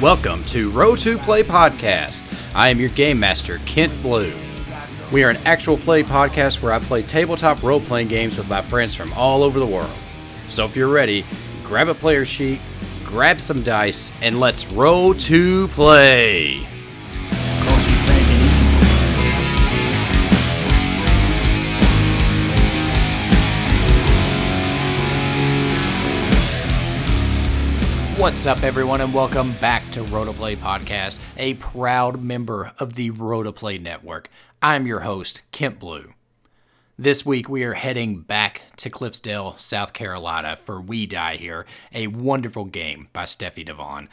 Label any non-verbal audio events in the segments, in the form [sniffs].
Welcome to Roll To Play Podcast. I am your game master, Kent Blue. We are an actual play podcast where I play tabletop role playing games with my friends from all over the world. So if you're ready, grab a player sheet, grab some dice, and let's roll to play. What's up, everyone, and welcome back to Roll To Play Podcast, a proud member of the Roll To Play Network. I'm your host, Kent Blue. This week, we are heading back to Cliffsdale, South Carolina for We Die Here, a wonderful game by Steffie de Vaan.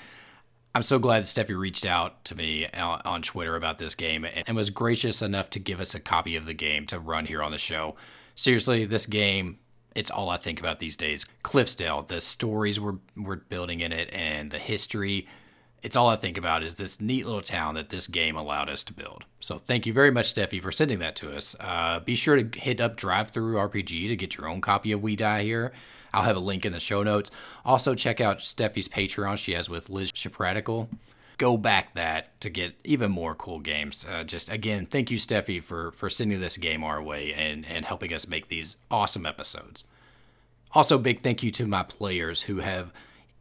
I'm so glad that Steffie reached out to me on on Twitter about this game and was gracious enough to give us a copy of the game to run here on the show. Seriously, this game, it's all I think about these days. Cliffsdale, the stories we're, we're building in it, and the history. It's all I think about is this neat little town that this game allowed us to build. So thank you very much, Steffie, for sending that to us. Uh, be sure to hit up Drive Thru RPG to get your own copy of We Die Here. I'll have a link in the show notes. Also, check out Steffie's Patreon she has with Liz Shapradical. Go back that to get even more cool games. Uh, just again, thank you, Steffie, for for sending this game our way and and helping us make these awesome episodes. Also, big thank you to my players who have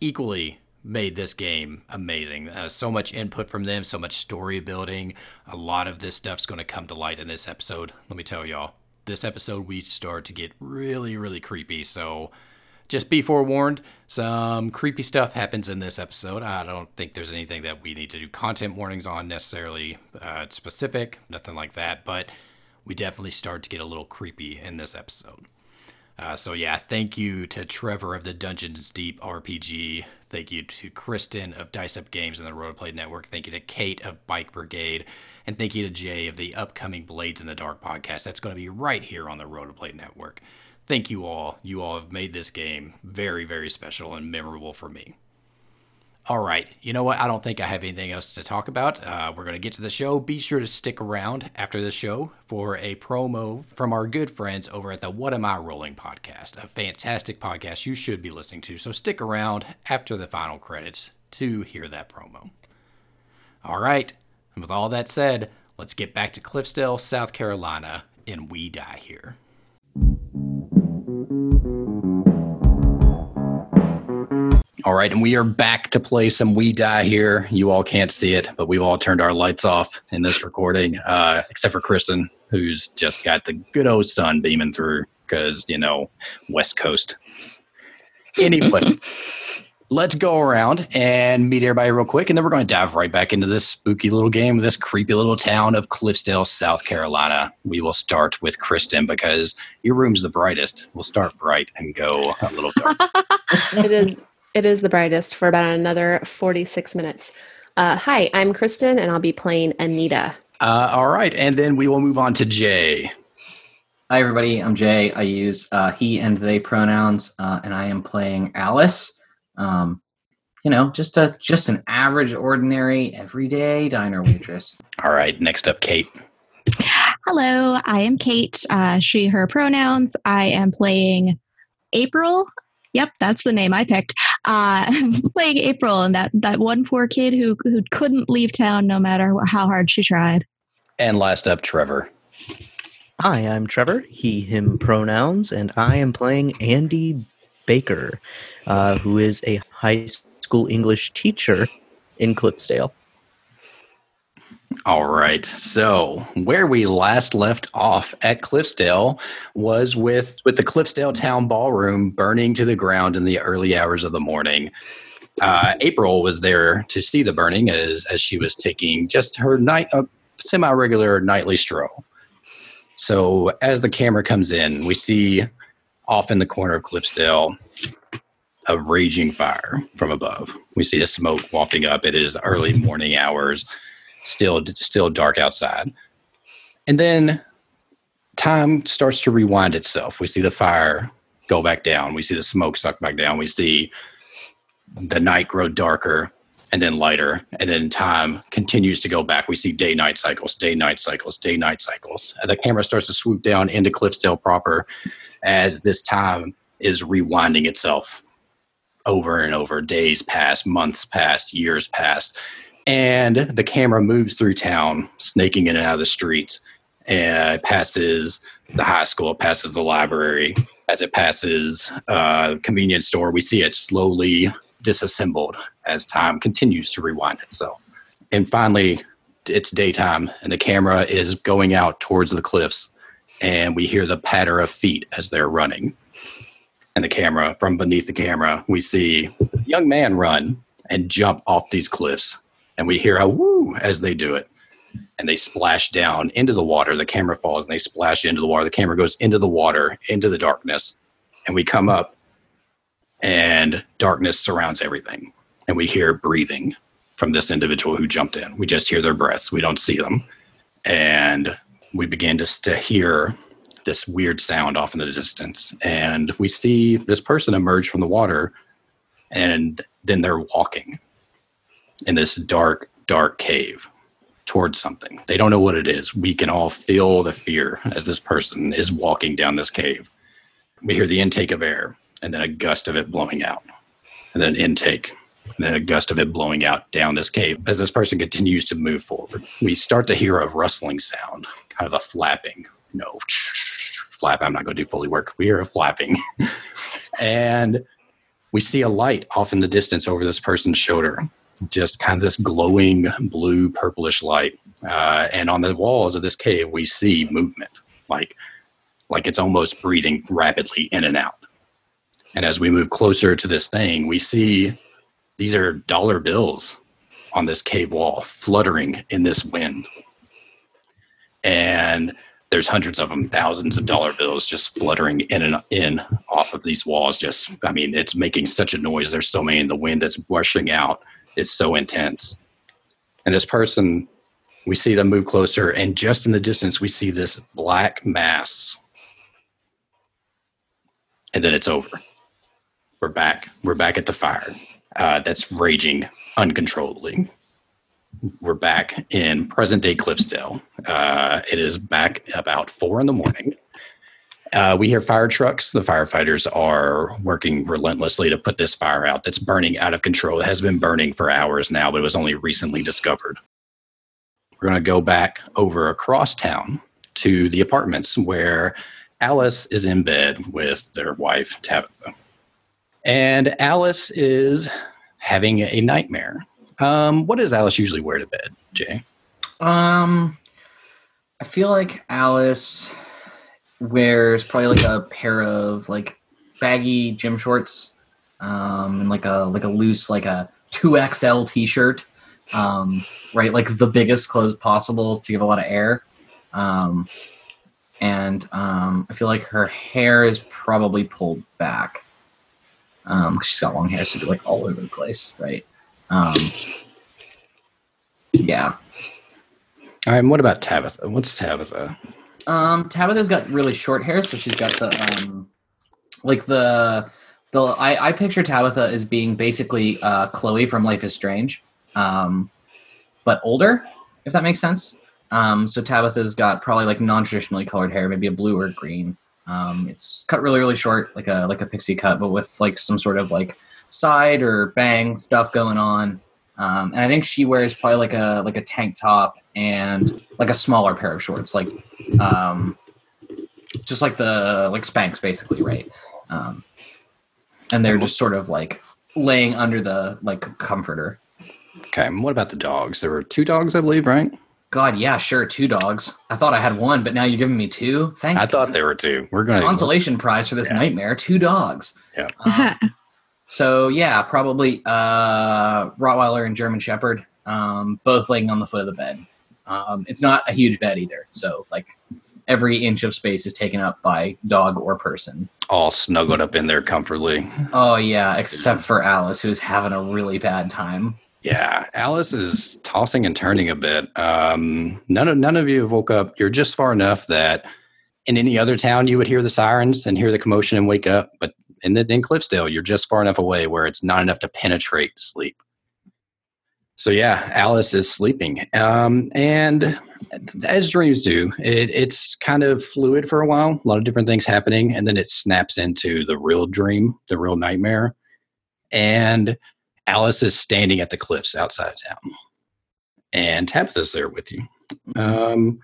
equally made this game amazing. Uh, so much input from them, so much story building. A lot of this stuff's going to come to light in this episode. Let me tell y'all, this episode we start to get really, really creepy. So just be forewarned, some creepy stuff happens in this episode. I don't think there's anything that we need to do content warnings on necessarily uh, specific, nothing like that. But we definitely start to get a little creepy in this episode. Uh, so yeah, thank you to Trevor of the Dungeons Deep RPG. Thank you to Kristin of Dice Up Games and the Roll To Play Network. Thank you to Kate of Bike Brigade, and thank you to Jay of the upcoming Blades in the Dark podcast. That's going to be right here on the Roll To Play Network. Thank you all. You all have made this game very, very special and memorable for me. All right. You know what? I don't think I have anything else to talk about. Uh, we're going to get to the show. Be sure to stick around after the show for a promo from our good friends over at the What Am I Rolling podcast, a fantastic podcast you should be listening to. So stick around after the final credits to hear that promo. All right. And with all that said, let's get back to Cliffsdale, South Carolina, and we die here. All right, and we are back to play some We Die here. You all can't see it, but we've all turned our lights off in this recording, uh, except for Kristin, who's just got the good old sun beaming through because, you know, West Coast. Anyway, [laughs] let's go around and meet everybody real quick, and then we're going to dive right back into this spooky little game, this creepy little town of Cliffsdale, South Carolina. We will start with Kristin because your room's the brightest. We'll start bright and go a little dark. [laughs] it is it is the brightest for about another 46 minutes uh, hi i'm kristin and i'll be playing anita Uh, all right, and then we will move on to Jay. Hi, everybody. I'm Jay. I use uh, he and they pronouns, uh, and I am playing Alice. Um, you know, just a just an average, ordinary, everyday diner waitress. All right, next up, Kate. Hello, I am Kate. Uh, she, her pronouns. I am playing April. Yep, that's the name I picked. Uh, [laughs] playing April and that, that one poor kid who, who couldn't leave town no matter how hard she tried. And last up, Trevor. Hi, I'm Trevor, he, him pronouns, and I am playing Andy Baker, uh, who is a high school English teacher in Cliffsdale. All right. So where we last left off at Cliffsdale was with with the Cliffsdale Town Ballroom burning to the ground in the early hours of the morning. Uh, April was there to see the burning as as she was taking just her night a semi regular nightly stroll. So as the camera comes in, we see off in the corner of Cliffsdale a raging fire from above. We see the smoke wafting up. It is early morning hours still still dark outside. And then time starts to rewind itself. We see the fire go back down. We see the smoke suck back down. We see the night grow darker. and then lighter, and then time continues to go back. We see day night cycles, day night cycles, day night cycles. And the camera starts to swoop down into Cliffsdale proper as this time is rewinding itself over and over. Days pass, months pass, years pass. And the camera moves through town, snaking in and out of the streets. And it passes the high school, it passes the library. As it passes uh, convenience store, we see it slowly disassembled as time continues to rewind itself. And finally, it's daytime, and the camera is going out towards the cliffs, and we hear the patter of feet as they're running. And the camera, from beneath the camera, we see a young man run and jump off these cliffs, and we hear a woo as they do it. And they splash down into the water. The camera falls and they splash into the water. The camera goes into the water, into the darkness, and we come up and darkness surrounds everything. And we hear breathing from this individual who jumped in. We just hear their breaths, we don't see them. And we begin to, to hear this weird sound off in the distance. And we see this person emerge from the water, and then they're walking in this dark, dark cave towards something. They don't know what it is. We can all feel the fear as this person is walking down this cave. We hear the intake of air and then a gust of it blowing out, and then an intake, and then a gust of it blowing out down this cave. As this person continues to move forward, we start to hear a rustling sound, kind of a flapping. No, flap. I'm not going to do fully work. We hear a flapping, [laughs] and we see a light off in the distance over this person's shoulder. Just kind of this glowing blue purplish light, uh, and on the walls of this cave, we see movement, like like it's almost breathing rapidly in and out. And as we move closer to this thing, we see these are dollar bills on this cave wall fluttering in this wind. And there's hundreds of them, thousands of dollar bills just fluttering in and in off of these walls. Just, I mean, it's making such a noise. There's so many, in the wind that's rushing out is so intense. And this person, we see them move closer, and just in the distance, we see this black mass. And then it's over we're back. We're back at the fire uh, that's raging uncontrollably. We're back in present day Cliffsdale. Uh, it is back about four in the morning. Uh, we hear fire trucks. The firefighters are working relentlessly to put this fire out that's burning out of control. It has been burning for hours now, but it was only recently discovered. We're going to go back over across town to the apartments where Alice is in bed with their wife, Tabitha and Alice is having a nightmare. Um, what does Alice usually wear to bed, Jay? Um, I feel like Alice wears probably like a pair of like baggy gym shorts, um, and like a like a loose like a two XL T-shirt, um, right? Like the biggest clothes possible to give a lot of air. Um, and um, I feel like her hair is probably pulled back um, she's got long hair, so it's like all over the place, right? Um, yeah. All right. What about Tabitha? What's Tabitha? Um, Tabitha's got really short hair, so she's got the um, like the the I, I picture Tabitha as being basically uh, Chloe from Life is Strange, um, but older, if that makes sense. Um, so Tabitha's got probably like non-traditionally colored hair, maybe a blue or green. Um, it's cut really really short, like a like a pixie cut, but with like some sort of like side or bang stuff going on. Um, and I think she wears probably like a like a tank top and like a smaller pair of shorts, like um, just like the like Spanx basically, right? Um, and they're just sort of like laying under the like comforter. Okay. And what about the dogs? There were two dogs, I believe, right? God, yeah, sure, two dogs. I thought I had one, but now you're giving me two. Thanks. I thought there were two. We're going to consolation prize for this Yeah. nightmare. Two dogs. Yeah. Um, [laughs] so yeah, probably uh, Rottweiler and German Shepherd, um, both laying on the foot of the bed. Um, it's not a huge bed either, so like every inch of space is taken up by dog or person. all snuggled up in there comfortably. Oh yeah, except for Alice, who's having a really bad time. Yeah, Alice is tossing and turning a bit. Um, none of none of you have woke up. You're just far enough that in any other town you would hear the sirens and hear the commotion and wake up, but in the in Cliffsdale you're just far enough away where it's not enough to penetrate sleep. So yeah, Alice is sleeping, um, and as dreams do, it, it's kind of fluid for a while. A lot of different things happening, and then it snaps into the real dream, the real nightmare. And Alice is standing at the cliffs outside of town, and Tabitha's there with you. Um,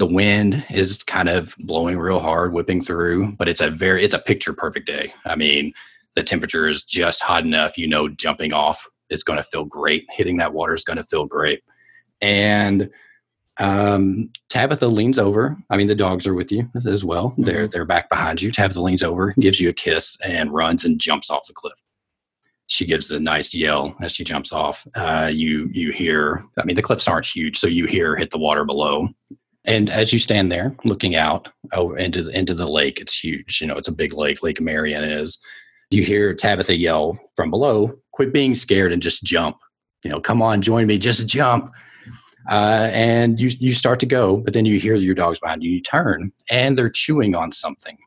the wind is kind of blowing real hard, whipping through, but it's a very it's a picture perfect day. I mean, the temperature is just hot enough. You know, jumping off is going to feel great. Hitting that water is going to feel great. And um, Tabitha leans over. I mean, the dogs are with you as well. They're they're back behind you. Tabitha leans over, gives you a kiss, and runs and jumps off the cliff. She gives a nice yell as she jumps off. Uh, you you hear. I mean, the cliffs aren't huge, so you hear hit the water below. And as you stand there looking out over into the, into the lake, it's huge. You know, it's a big lake. Lake Marion is. You hear Tabitha yell from below, "Quit being scared and just jump! You know, come on, join me, just jump!" Uh, and you you start to go, but then you hear your dogs behind you. You turn, and they're chewing on something.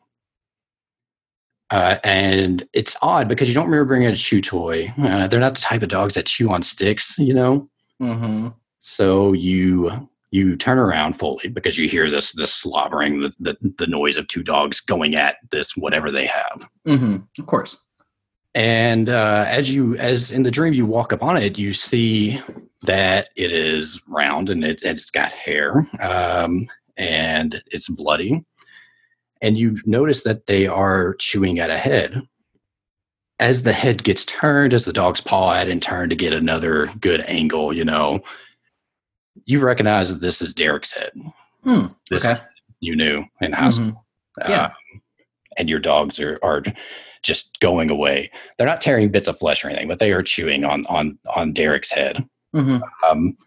Uh, and it's odd because you don't remember bringing a chew toy. Uh, they're not the type of dogs that chew on sticks, you know. Mm-hmm. So you you turn around fully because you hear this this slobbering, the, the the noise of two dogs going at this whatever they have. Mm-hmm. Of course. And uh, as you as in the dream you walk up on it, you see that it is round and it, it's got hair um, and it's bloody. And you notice that they are chewing at a head. As the head gets turned, as the dogs paw at and turn to get another good angle, you know, you recognize that this is Derek's head. Hmm. This Okay. you knew in high school. Mhm. Yeah. Um, and your dogs are, are just going away. They're not tearing bits of flesh or anything, but they are chewing on on on Derek's head. Mm-hmm. Um,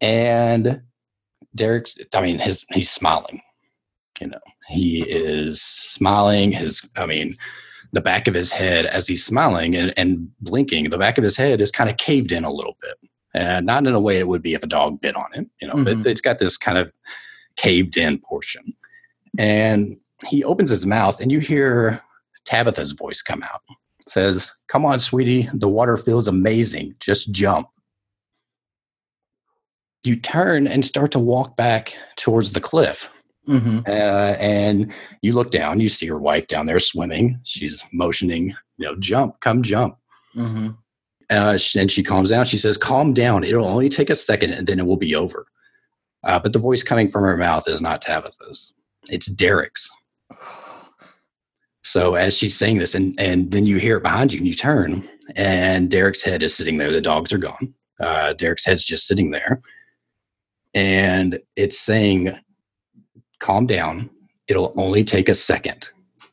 and Derek's, I mean, his he's smiling. You know, he is smiling. His, I mean, the back of his head as he's smiling and, and blinking, the back of his head is kind of caved in a little bit, and not in a way it would be if a dog bit on it. You know, Mhm. but it's got this kind of caved in portion. And he opens his mouth, and you hear Tabitha's voice come out. Says, "Come on, sweetie, the water feels amazing. Just jump." you turn and start to walk back towards the cliff. Mm-hmm. Uh, and you look down, you see your wife down there swimming. She's motioning, you know, jump, come jump. Mm-hmm. Uh, and she calms down. She says, calm down. It'll only take a second and then it will be over. Uh, but the voice coming from her mouth is not Tabitha's, it's Derek's. So as she's saying this, and, and then you hear it behind you and you turn, and Derek's head is sitting there. The dogs are gone. Uh, Derek's head's just sitting there. And it's saying, calm down. It'll only take a second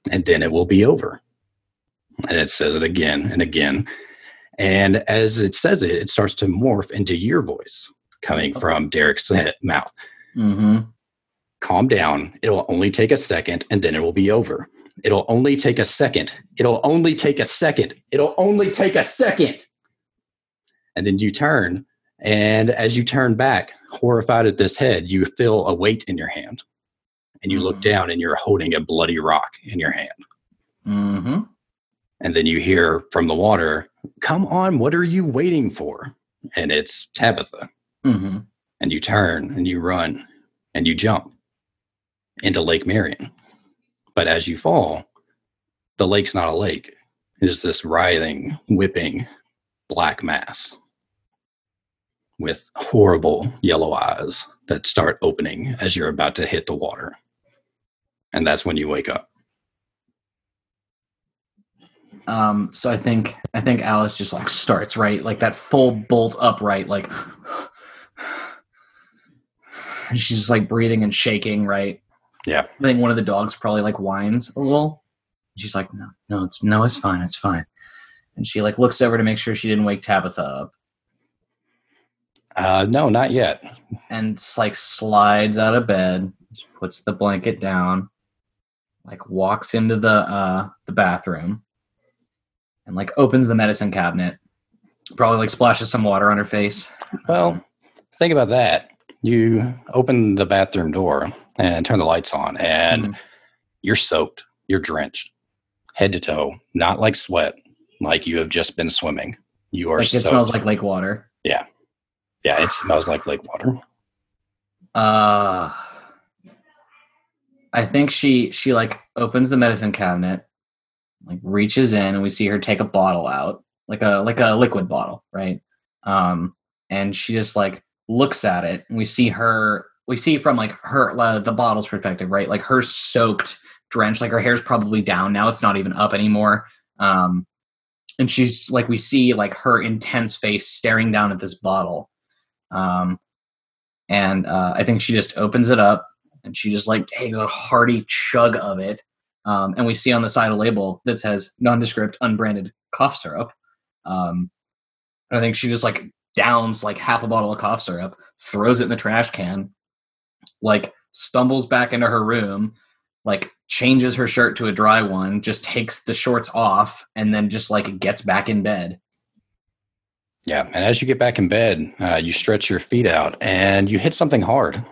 and then it will be over. And it says it again and again. And as it says it, it starts to morph into your voice coming from Derek's mouth. Mm-hmm. Calm down. It'll only take a second and then it will be over. It'll only take a second. It'll only take a second. It'll only take a second. And then you turn. And as you turn back, horrified at this head, you feel a weight in your hand. And you look Mhm. down and you're holding a bloody rock in your hand. Mm-hmm. And then you hear from the water, Come on, what are you waiting for? And it's Tabitha. Mm-hmm. And you turn and you run and you jump into Lake Marion. But as you fall, the lake's not a lake. It is this writhing, whipping black mass with horrible yellow eyes that start opening as you're about to hit the water. And that's when you wake up. Um, so I think I think Alice just like starts right, like that full bolt upright, like [sighs] and she's just like breathing and shaking, right? Yeah. I think one of the dogs probably like whines a little. She's like, no, no, it's no, it's fine, it's fine. And she like looks over to make sure she didn't wake Tabitha up, Uh, no, not yet. and like slides out of bed, puts the blanket down, like walks into the uh the bathroom, and like opens the medicine cabinet. Probably like splashes some water on her face. Well, think about that. You open the bathroom door and turn the lights on, and Mhm. you're soaked. You're drenched, head to toe. Not like sweat, like you have just been swimming. You are like it soaked. smells like lake water. Yeah. Yeah, it smells like lake water. Uh I think she she like opens the medicine cabinet, like reaches in and we see her take a bottle out, like a like a liquid bottle, right? Um and she just like looks at it and we see her we see from like her uh, the bottle's perspective, right? Like her soaked, drenched, like her hair's probably down now, it's not even up anymore. Um and she's like we see like her intense face staring down at this bottle. Um and uh, I think she just opens it up and she just like takes a hearty chug of it. Um, and we see on the side a label that says nondescript unbranded cough syrup. Um, I think she just like downs like half a bottle of cough syrup, throws it in the trash can, like stumbles back into her room, like changes her shirt to a dry one, just takes the shorts off, and then just like gets back in bed. Yeah, and as you get back in bed, uh, you stretch your feet out and you hit something hard.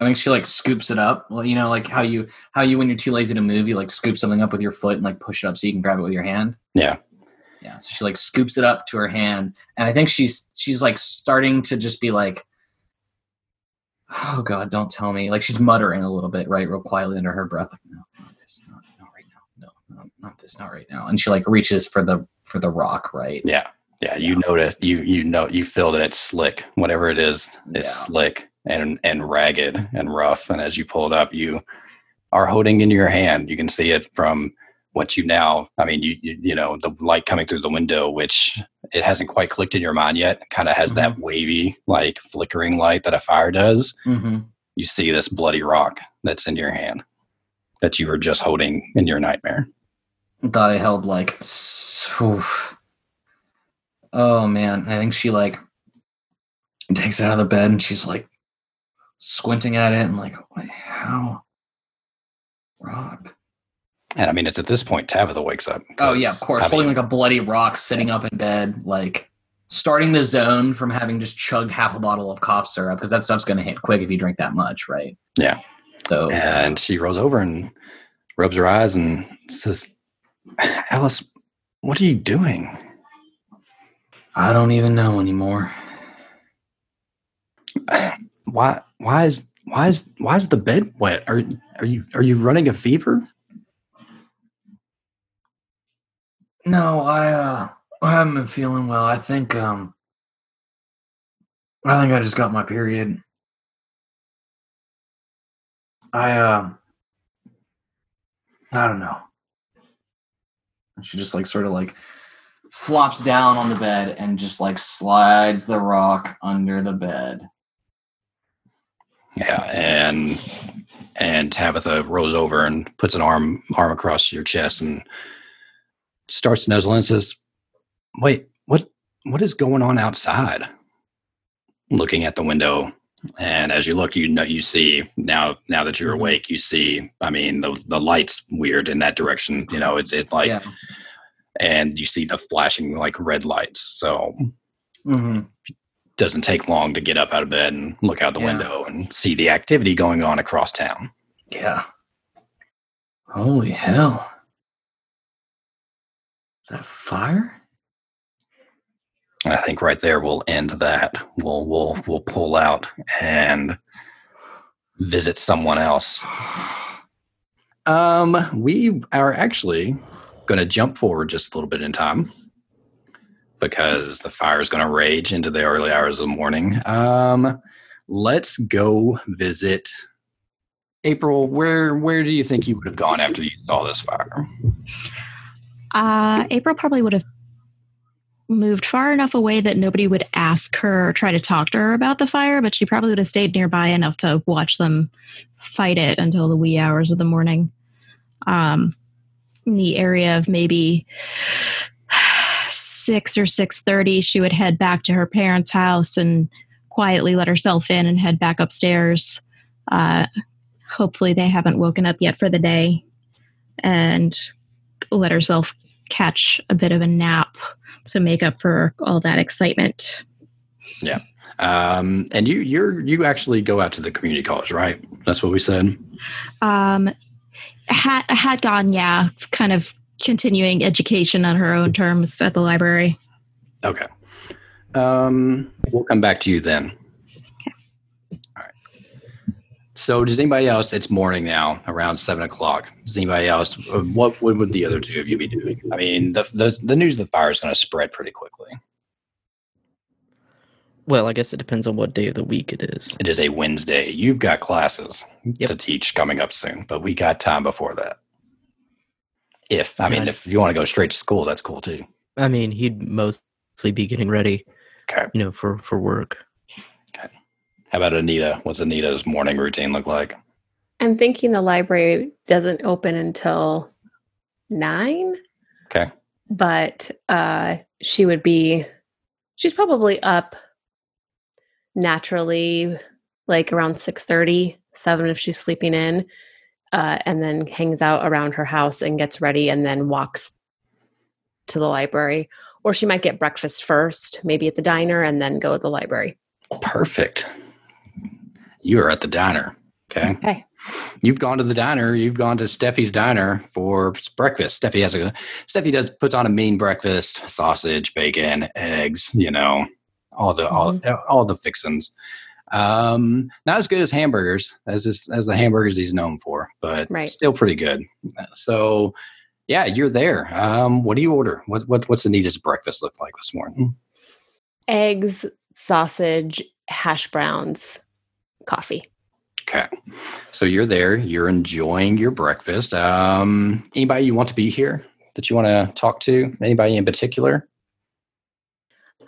I think she like scoops it up. Well, you know, like how you how you when you're too lazy to move, you like scoop something up with your foot and like push it up so you can grab it with your hand. Yeah. Yeah. So she like scoops it up to her hand, and I think she's she's like starting to just be like, "Oh God, don't tell me!" Like she's muttering a little bit, right, real quietly under her breath, like, "No, not this, not, not right now, no, no, not this, not right now." And she like reaches for the for the rock, right? Yeah. Yeah. You notice you you know you feel that it's slick. Whatever it is, is Yeah. slick and and ragged and rough. And as you pull it up, you are holding in your hand. You can see it from what you now. I mean, you you, you know the light coming through the window, which it hasn't quite clicked in your mind yet. Kind of has that wavy, like flickering light that a fire does. Mm-hmm. You see this bloody rock that's in your hand that you were just holding in your nightmare. That I held like, oof. oh man, I think she like takes it out of the bed and she's like squinting at it and like, how? Rock. And I mean, it's at this point Tabitha wakes up. Oh yeah, of course. I Holding mean, like a bloody rock, sitting up in bed, like starting the zone from having just chugged half a bottle of cough syrup because that stuff's gonna hit quick if you drink that much, right? Yeah. So And she rolls over and rubs her eyes and says, Alice, what are you doing? I don't even know anymore. [sighs] Why why is why is why is the bed wet? Are are you are you running a fever? No, I uh I haven't been feeling well. I think um I think I just got my period. I uh I don't know. She just like sort of like flops down on the bed and just like slides the rock under the bed. Yeah, and and Tabitha rolls over and puts an arm arm across your chest and starts to nuzzle and says, Wait, what what is going on outside? Looking at the window. And as you look, you know you see now now that you're Mhm. awake, you see I mean the the light's weird in that direction. You know, it's it like yeah. and you see the flashing like red lights. So hmm doesn't take long to get up out of bed and look out the Yeah. window and see the activity going on across town. Yeah. Holy hell. Is that a fire? I think right there we'll end that. We'll we'll we'll pull out and visit someone else. [sighs] Um, we are actually going to jump forward just a little bit in time because the fire is going to rage into the early hours of the morning. Um, let's go visit April. Where where do you think you would have gone after you saw this fire? Uh, April probably would have moved far enough away that nobody would ask her or try to talk to her about the fire, but she probably would have stayed nearby enough to watch them fight it until the wee hours of the morning. Um, in the area of maybe six or six thirty, she would head back to her parents' house and quietly let herself in and head back upstairs. Uh, hopefully, they haven't woken up yet for the day, and let herself catch a bit of a nap to make up for all that excitement. Yeah. Um, and you you're you actually go out to the community college, right? That's what we said. Um, had had gone, yeah, it's kind of continuing education on her own terms at the library. Okay. Um, we'll come back to you then. All right. So, does anybody else? It's morning now, around seven o'clock. Does anybody else? uh, What, what would the other two of you be doing? I mean, the the, the news of the fire is going to spread pretty quickly. Well, I guess it depends on what day of the week it is. It is a Wednesday. You've got classes Yep. to teach coming up soon, but we got time before that. If I mean, Right. if you want to go straight to school, that's cool too. I mean, he'd mostly be getting ready, Okay. you know, for for work. Okay. How about Anita? What's Anita's morning routine look like? I'm thinking the library doesn't open until nine, Okay. but uh, she would be, she's probably up naturally, like around 6 7 if she's sleeping in, uh, and then hangs out around her house and gets ready and then walks to the library. Or she might get breakfast first, maybe at the diner, and then go to the library. Perfect. You are at the diner. Okay. Okay. You've gone to the diner. You've gone to Steffi's diner for breakfast. Steffi has a Steffi does puts on a mean breakfast: sausage, bacon, eggs. You know, all the all, all the fixins. Um, not as good as hamburgers as this, as the hamburgers he's known for, but Right. still pretty good. So, yeah, you're there. Um, what do you order? What what what's the neatest breakfast look like this morning? Eggs, sausage, hash browns, coffee. Okay. So you're there, you're enjoying your breakfast. Um, anybody you want to be here that you want to talk to? Anybody in particular?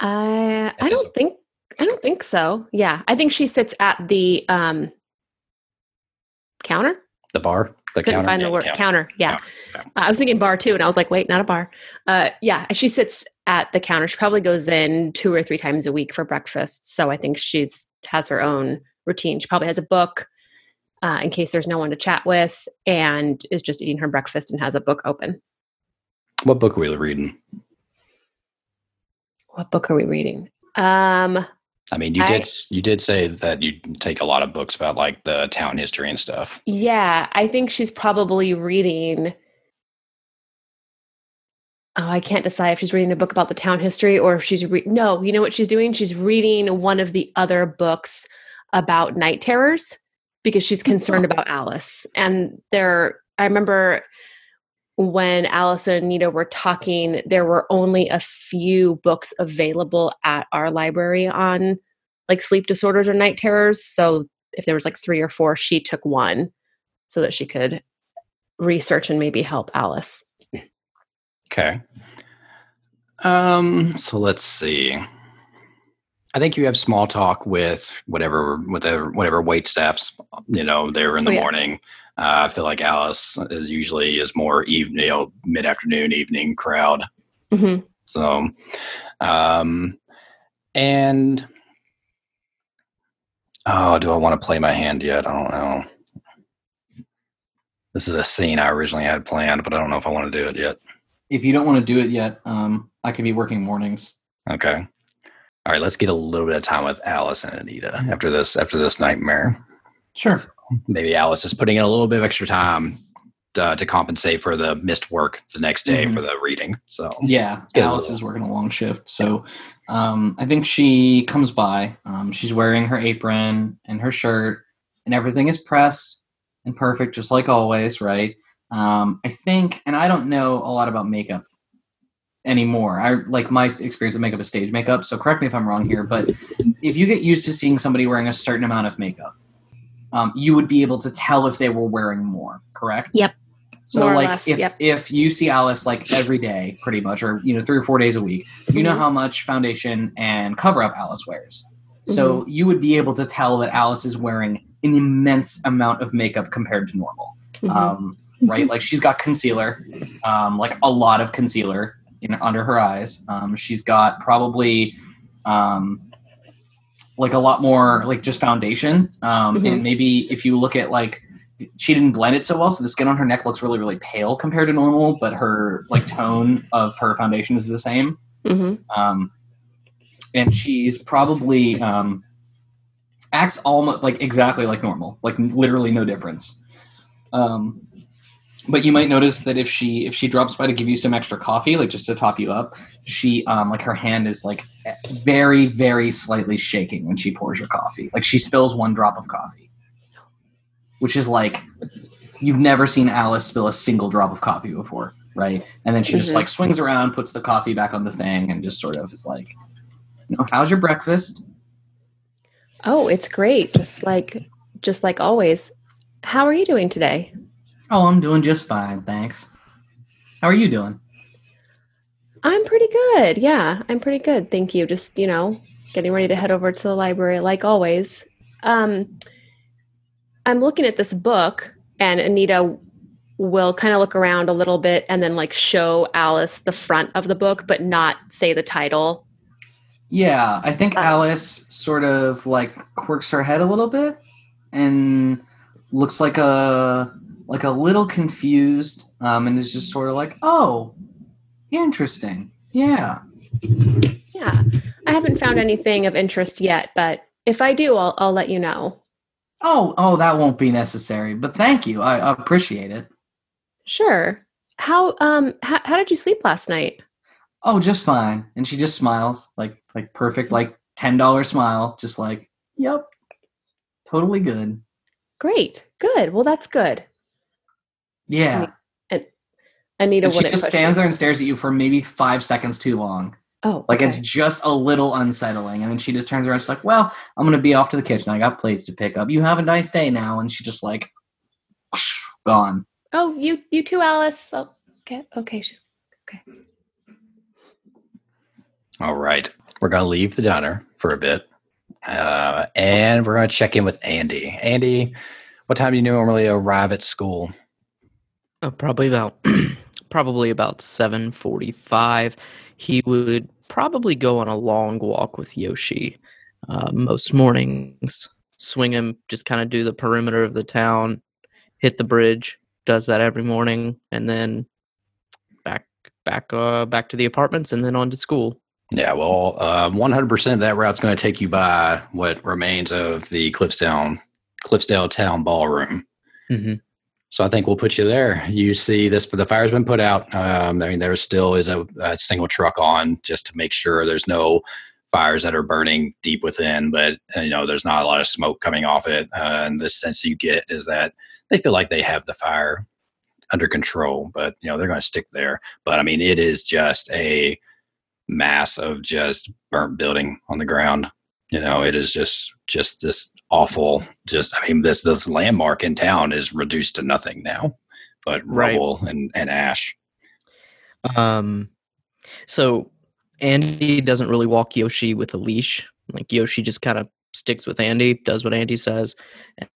I I don't think I don't think so. Yeah, I think she sits at the um counter. The bar? The Couldn't counter? find Yeah, the word counter. counter. Yeah, Counter, Uh, I was thinking bar too, and I was like, wait, not a bar. Uh, yeah, she sits at the counter. She probably goes in two or three times a week for breakfast. So I think she's has her own routine. She probably has a book uh, in case there's no one to chat with, and is just eating her breakfast and has a book open. What book are we reading? What book are we reading? Um, I mean, you I- did you did say that you take a lot of books about like the town history and stuff. Yeah, I think she's probably reading. Oh, I can't decide if she's reading a book about the town history or if she's re- no. You know what she's doing? She's reading one of the other books about night terrors because she's mm-hmm. concerned about Alice. And there, I remember when Allison and Anita were talking, there were only a few books available at our library on like sleep disorders or night terrors. So if there was like three or four, she took one so that she could research and maybe help Alice. Okay. Um, so let's see. I think you have small talk with whatever whatever whatever wait staffs, you know, there in the Oh, yeah. morning. Uh, I feel like Alice is usually is more evening, you know, mid afternoon, evening crowd. hmm So, um, and oh, do I want to play my hand yet? I don't know. This is a scene I originally had planned, but I don't know if I want to do it yet. If you don't want to do it yet, um, I could be working mornings. Okay. All right, let's get a little bit of time with Alice and Anita after this after this nightmare. Sure. Maybe Alice is putting in a little bit of extra time uh, to compensate for the missed work the next day Mhm. for the reading. So Yeah, Alice is working a long shift, so um, I think she comes by. Um, she's wearing her apron and her shirt, and everything is pressed and perfect, just like always, right? Um, I think, and I don't know a lot about makeup anymore. I like my experience of makeup is stage makeup, so correct me if I'm wrong here, but if you get used to seeing somebody wearing a certain amount of makeup, um, you would be able to tell if they were wearing more. Correct? Yep. So More like less, if yep. if you see Alice like every day, pretty much, or you know three or four days a week, you know Mhm. how much foundation and cover up Alice wears. So Mm-hmm. you would be able to tell that Alice is wearing an immense amount of makeup compared to normal. Mhm. Um, right? Like she's got concealer, um, like a lot of concealer in, under her eyes. Um, she's got probably um, like a lot more like just foundation. Um, Mhm. And maybe if you look at like she didn't blend it so well, so the skin on her neck looks really really pale compared to normal, but her like tone of her foundation is the same. Mhm. Um, and she's probably um, acts almost like exactly like normal, like literally no difference. Um, but you might notice that if she if she drops by to give you some extra coffee, like just to top you up, she um, like her hand is like very, very slightly shaking when she pours your coffee. Like she spills one drop of coffee, which is like you've never seen Alice spill a single drop of coffee before, right? And then she just Mhm. like swings around, puts the coffee back on the thing, and just sort of is like, you know, how's your breakfast? Oh, it's great. Just like just like always. How are you doing today? Oh, I'm doing just fine, thanks. How are you doing? I'm pretty good. Yeah, I'm pretty good. Thank you. Just, you know, getting ready to head over to the library like always. Um I'm looking at this book and Anita will kind of look around a little bit and then like show Alice the front of the book but not say the title. Yeah, I think Uh, Alice sort of like quirks her head a little bit and looks like a like a little confused um, and is just sort of like, "Oh, interesting. Yeah." Yeah. I haven't found anything of interest yet, but if I do, I'll I'll let you know. Oh, oh, that won't be necessary, but thank you. I, I appreciate it. Sure. How um how, how did you sleep last night? Oh, just fine. And she just smiles, like like perfect, like ten dollar smile, just like, "Yep, totally good." Great. Good. Well, that's good. Yeah. Anita And she just stands me. there and stares at you for maybe five seconds too long. Oh, Like it's just a little unsettling. And then she just turns around. She's like, "Well, I'm gonna be off to the kitchen. I got plates to pick up. You have a nice day now." And she just like [sniffs] gone. Oh, you you too, Alice. Oh, okay. Okay. She's okay. All right. We're going to leave the diner for a bit. Uh, and we're going to check in with Andy. Andy, what time do you normally arrive at school? Uh, probably about [clears throat] probably about seven forty-five. He would probably go on a long walk with Yoshi uh, most mornings. Swing him, just kind of do the perimeter of the town, hit the bridge. Does that every morning, and then back back uh, back to the apartments, and then on to school. Yeah, well, uh, 100% of that route's going to take you by what remains of the Cliffsdale, Cliffsdale Town Ballroom. Mm-hmm. So I think we'll put you there. You see this, the fire's been put out. Um, I mean, there still is a, a single truck on just to make sure there's no fires that are burning deep within, but uh, you know, there's not a lot of smoke coming off it. Uh, and the sense you get is that they feel like they have the fire under control, but you know, they're going to stick there. But I mean, it is just a mass of just burnt building on the ground. You know, it is just just this awful. Just I mean, this this landmark in town is reduced to nothing now, but Right. rubble and and ash. Um, so Andy doesn't really walk Yoshi with a leash. Like Yoshi just kind of sticks with Andy, does what Andy says,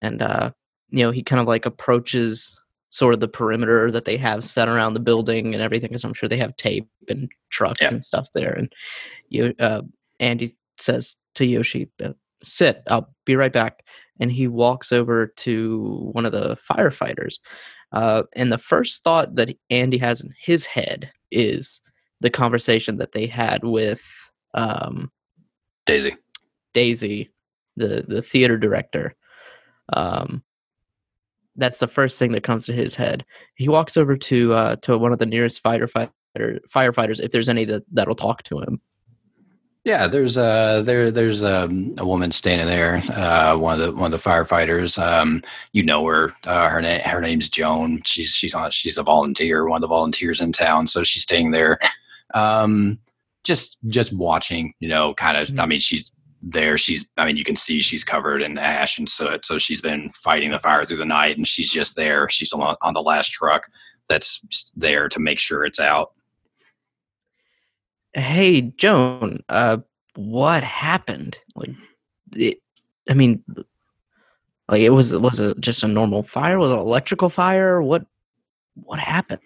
and uh, you know he kind of like approaches sort of the perimeter that they have set around the building and everything. Because I'm sure they have tape and trucks Yeah. and stuff there. And you, uh, Andy says to Yoshi, "Uh, "Sit. I'll be right back." And he walks over to one of the firefighters. Uh, and the first thought that Andy has in his head is the conversation that they had with um, Daisy. Daisy, the the theater director. Um, that's the first thing that comes to his head. He walks over to uh, to one of the nearest firefighter firefighters, if there's any that that'll talk to him. Yeah, there's uh there there's um, a woman standing there. Uh, one of the one of the firefighters. Um, you know her. Uh, her name her name's Joan. She's she's on she's a volunteer, one of the volunteers in town. So she's staying there, um, just just watching. You know, kind of. I mean, she's there. She's I mean, you can see she's covered in ash and soot. So she's been fighting the fire through the night, and she's just there. She's on, on the last truck that's there to make sure it's out. Hey, Joan, uh, what happened? Like, it, I mean, like it was was it just a normal fire? Was it electrical fire? What what happened?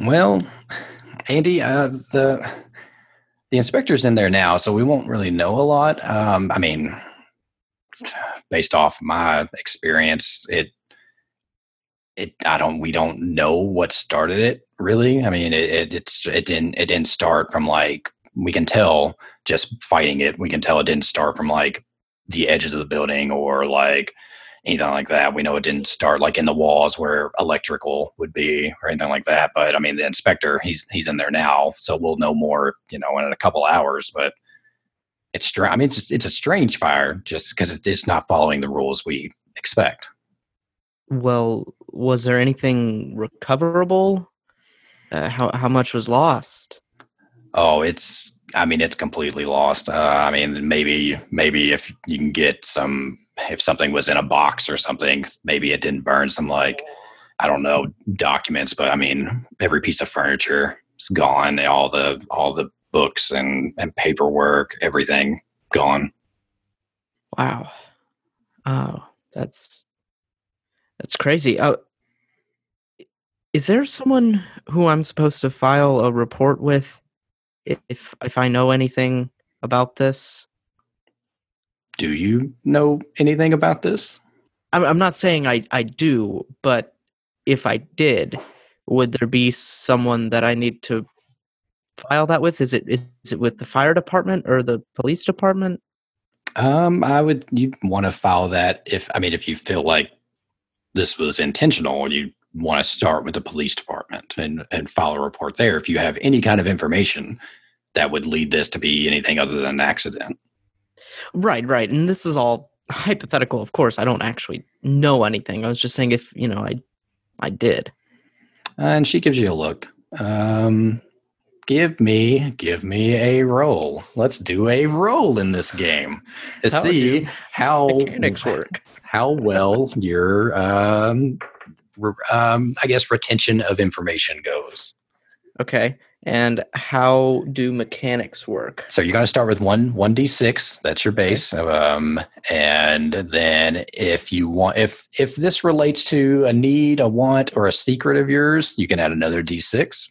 Well, Andy, uh, the the inspector's in there now, so we won't really know a lot. Um, I mean, based off my experience, it it I don't we don't know what started it really. I mean, it, it it's it didn't it didn't start from like we can tell just fighting it. We can tell it didn't start from like the edges of the building or like anything like that. We know it didn't start like in the walls where electrical would be or anything like that. But I mean, the inspector, he's he's in there now, so we'll know more, you know, in a couple hours. But it's strange. I mean, it's it's a strange fire just because it's not following the rules we expect. Well, was there anything recoverable? Uh, how how much was lost? Oh, it's. I mean, it's completely lost. Uh, I mean, maybe maybe if you can get some, if something was in a box or something, maybe it didn't burn some like, I don't know, documents. But I mean, every piece of furniture is gone. All the all the books and and paperwork, everything gone. Wow. Oh, that's that's crazy. Oh, is there someone who I'm supposed to file a report with if if I know anything about this? Do you know anything about this? I'm, I'm not saying I I do, but if I did, would there be someone that I need to file that with? Is it is it with the fire department or the police department? Um, I would you want to file that if I mean if you feel like this was intentional, and you want to start with the police department and, and file a report there if you have any kind of information that would lead this to be anything other than an accident. Right, right. And this is all hypothetical, of course. I don't actually know anything. I was just saying if, you know, I I did. And she gives you a look. Um give me give me a roll. Let's do a roll in this game to How see how Mechanics work. how well your um, um, I guess retention of information goes. Okay. And how do mechanics work? So you're going to start with one one d six. That's your base, um, and then if you want, if if this relates to a need, a want, or a secret of yours, you can add another d six.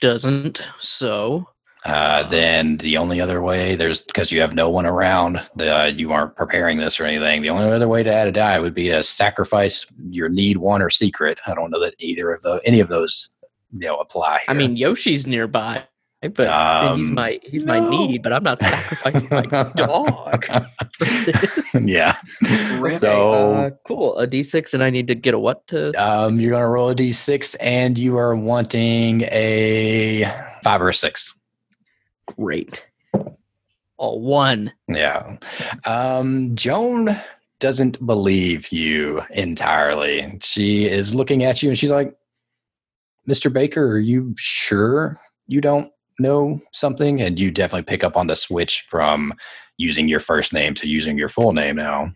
Doesn't so. Uh, then the only other way there's because you have no one around, the, you aren't preparing this or anything. The only other way to add a die would be to sacrifice your need, one, or secret. I don't know that either of those, any of those, you know, apply. I mean, Yoshi's nearby, but and he's Um, my he's my need, but I'm not sacrificing my [laughs] dog [laughs] yeah. Okay, So uh, cool. A D6, and I need to get a what to? um, you're gonna roll a d6, and you are wanting a five or a six. Great. Oh, one. Yeah. Um, Joan doesn't believe you entirely. She is looking at you, and she's like, "Mr. Baker, are you sure you don't know something?" And you definitely pick up on the switch from using your first name to using your full name now.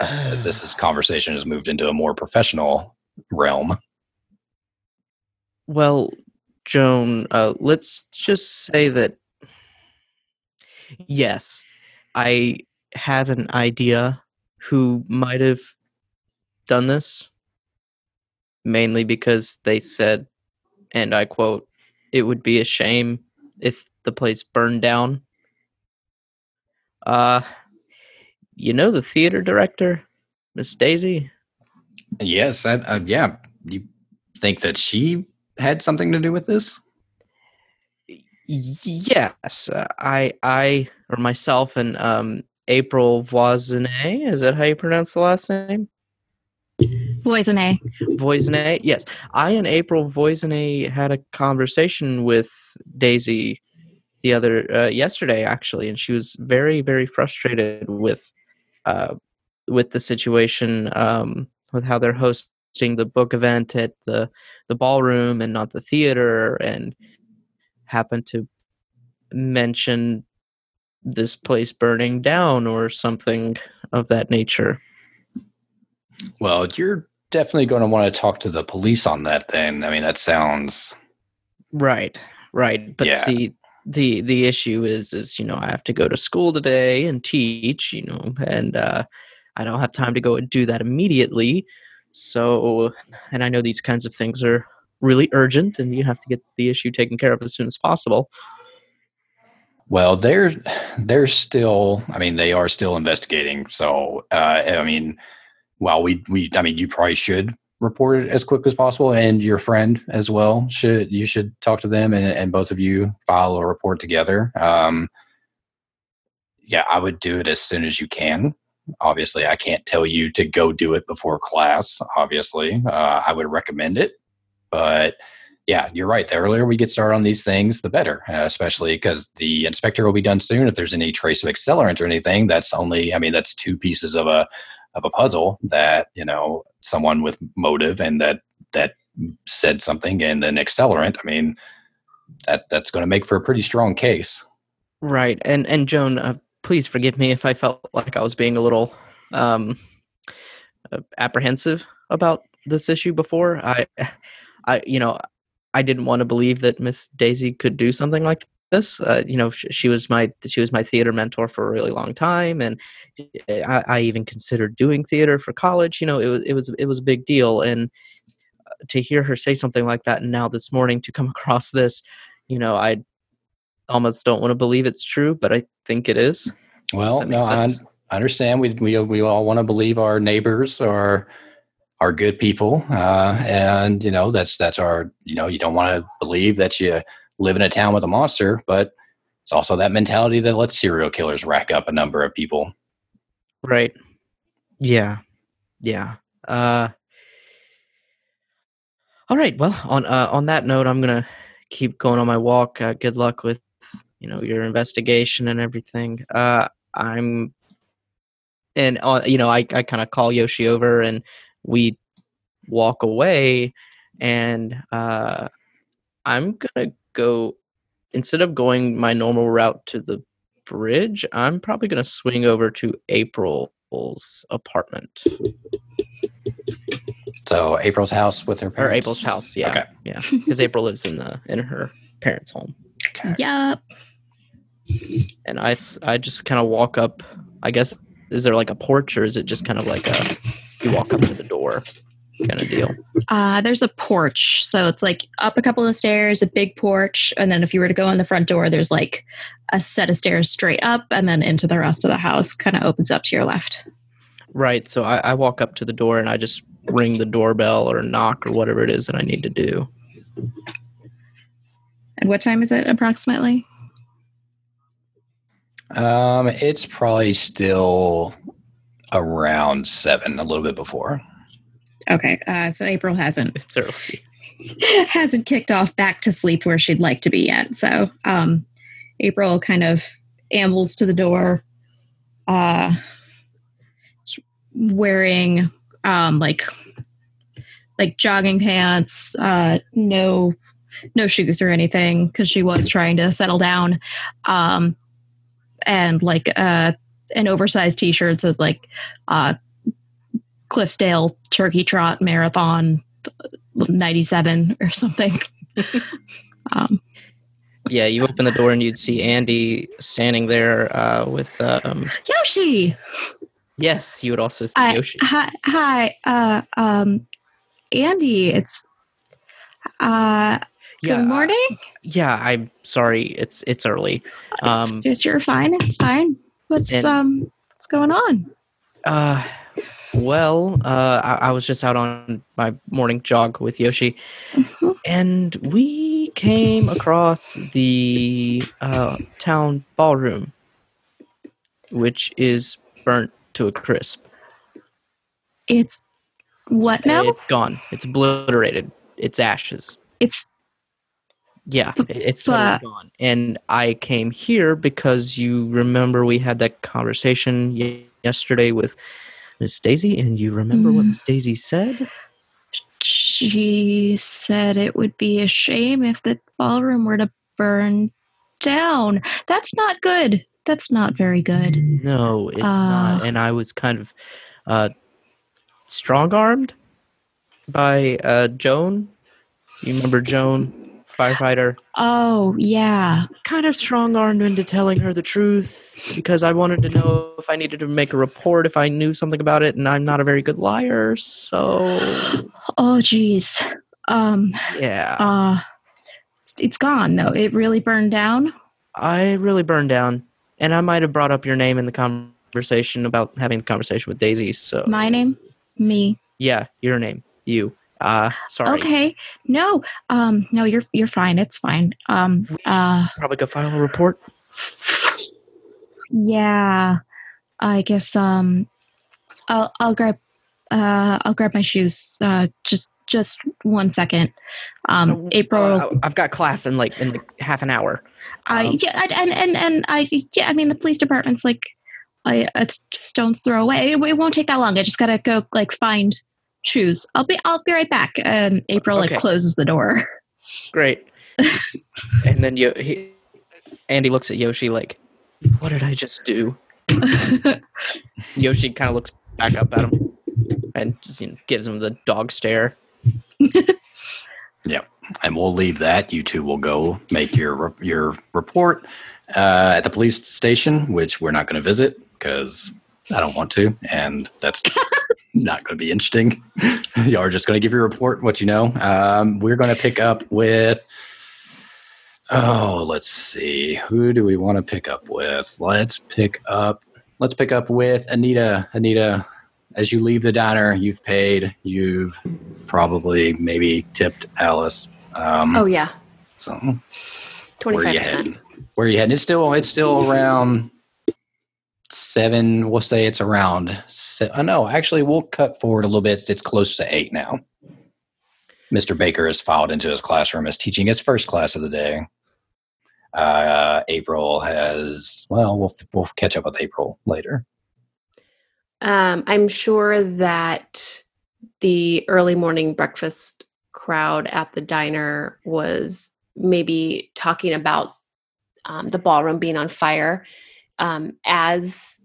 as this is, conversation has moved into a more professional realm. Well, Joan, uh, let's just say that yes, I have an idea who might have done this, mainly because they said, and I quote, it would be a shame if the place burned down. Uh, you know the theater director, Miss Daisy? Yes, I, uh, yeah. You think that she had something to do with this? Yes, uh, I, I, or myself and um, April Voisinay. Is that how you pronounce the last name? Voisinay. Voisinay. Yes, I and April Voisinay had a conversation with Daisy the other uh, yesterday, actually, and she was very, very frustrated with, uh, with the situation, um, with how they're hosting the book event at the the ballroom and not the theater, and happened to mention this place burning down or something of that nature. Well, you're definitely going to want to talk to the police on that. Then, I mean, that sounds Right, right. But Yeah. see, the the issue is is you know I have to go to school today and teach, you know, and uh, I don't have time to go and do that immediately. So, and I know these kinds of things are really urgent, and you have to get the issue taken care of as soon as possible. well. They're they're still. I mean, they are still investigating. So, uh, I mean, while we we, I mean, you probably should report it as quick as possible, and your friend as well should you should talk to them, and, and both of you file a report together. Um, yeah, I would do it as soon as you can. Obviously, I can't tell you to go do it before class. Obviously, uh, I would recommend it, but yeah, you're right. The earlier we get started on these things, the better, especially because the inspector will be done soon. If there's any trace of accelerant or anything, that's only, I mean, that's two pieces of a of a puzzle that you know someone with motive and that that said something and then accelerant. I mean, that that's going to make for a pretty strong case. Right. And and Joan, uh, please forgive me if I felt like I was being a little um, uh, apprehensive about this issue before. I, I, you know, I didn't want to believe that Miss Daisy could do something like this. Uh, you know, she, she, was my she was my theater mentor for a really long time, and I, I, even considered doing theater for college. You know, it was it was it was a big deal, and uh, to hear her say something like that, and now this morning to come [laughs] across this, you know, I almost don't want to believe it's true, but I think it is. Well, no, I, I understand. We we we all want to believe our neighbors are are good people, uh, and you know that's that's our you know you don't want to believe that you live in a town with a monster, but it's also that mentality that lets serial killers rack up a number of people. Right. Yeah. Yeah. Uh, all right. Well, on uh, on that note, I'm gonna keep going on my walk. Uh, good luck with you know your investigation and everything. Uh, I'm and uh, you know I I kind of call Yoshi over and we walk away, and uh, I'm gonna go instead of going my normal route to the bridge. I'm probably gonna swing over to April's apartment. So April's house with her parents. Or April's house, yeah, Okay. yeah, because April lives in the in her parents' home. Okay. Yup. and I just kind of walk up. I guess is there like a porch or is it just kind of like a you walk up to the door kind of deal? Uh, there's a porch. So it's like up a couple of stairs, a big porch. And then if you were to go in the front door, there's like a set of stairs straight up and then into the rest of the house kind of opens up to your left. Right. So I, I walk up to the door and I just ring the doorbell or knock or whatever it is that I need to do. And what time is it approximately? Um, it's probably still around seven, a little bit before. Okay. Uh, so April hasn't [laughs] [laughs] hasn't kicked off back to sleep where she'd like to be yet. So um, April kind of ambles to the door, uh, wearing um, like like jogging pants, uh, no no shoes or anything because she was trying to settle down, um, and like uh, an oversized T-shirt says like uh, Cliffsdale Turkey Trot Marathon 97 or something. [laughs] um, Yeah, you open the door and you'd see Andy standing there uh, with. Um, Yoshi, yes, you would also see I, Yoshi. hi, hi, uh, um, Andy. It's uh, good Yeah, morning. Yeah, I'm sorry. It's it's early. It's Um, just you're fine. It's fine. What's and- um, what's going on? Uh, well, uh, I, I was just out on my morning jog with Yoshi, Mhm. and we came across the uh, town ballroom, which is burnt to a crisp. It's what now? It's gone. It's obliterated. It's ashes. It's Yeah, it- it's [laughs] totally gone. And I came here because you remember we had that conversation ye- yesterday with Miss Daisy, and you remember what Mm. Miss Daisy said? she said it would be a shame if the ballroom were to burn down. That's not good. That's not very good. No, it's not. Uh. And I was kind of uh, strong armed by uh, Joan. You remember Joan, firefighter? Oh, yeah. Kind of strong armed into telling her the truth because I wanted to know if I needed to make a report if I knew something about it, and I'm not a very good liar. So, Oh, geez. Um, yeah, uh, it's gone, though. It really burned down. I really burned down. And I might have brought up your name in the conversation about having the conversation with Daisy. So, My name? Me. yeah, your name, you. Uh, sorry. Okay. No. Um, no, you're you're fine. It's fine. Um, uh, Probably go file a report. yeah. I guess um I'll I'll grab uh I'll grab my shoes. Uh just just one second. Um, Uh, April. uh, I've got class in like in like half an hour. I Um, yeah, I- and and and I yeah, I mean the police department's like, I it's stones throw away. It, it won't take that long. I just gotta go like find shoes. I'll be I'll be right back. Um, April Okay. like closes the door. Great. [laughs] and then Yo- he, Andy looks at Yoshi like, "What did I just do?" [laughs] Yoshi kind of looks back up at him and just you know, gives him the dog stare. [laughs] Yeah. And we'll leave that. You two will go make your your report uh, at the police station, which we're not going to visit because I don't want to, and that's [laughs] not going to be interesting. [laughs] you are just going to give your report, what you know. Um, we're going to pick up with. Oh, let's see. Who do we want to pick up with? Let's pick up. Let's pick up with Anita. Anita, as you leave the diner, you've paid. You've probably maybe tipped Alice. Um, Oh yeah, so twenty where you percent. Where you heading? It's still it's still around seven. We'll say it's around. Se- oh, no, actually, we'll cut forward a little bit. It's close to eight now. Mr. Baker has filed into his classroom as teaching his first class of the day. Uh, April has well, we'll we'll catch up with April later. Um, I'm sure that the early morning breakfast crowd at the diner was maybe talking about um, the ballroom being on fire um, as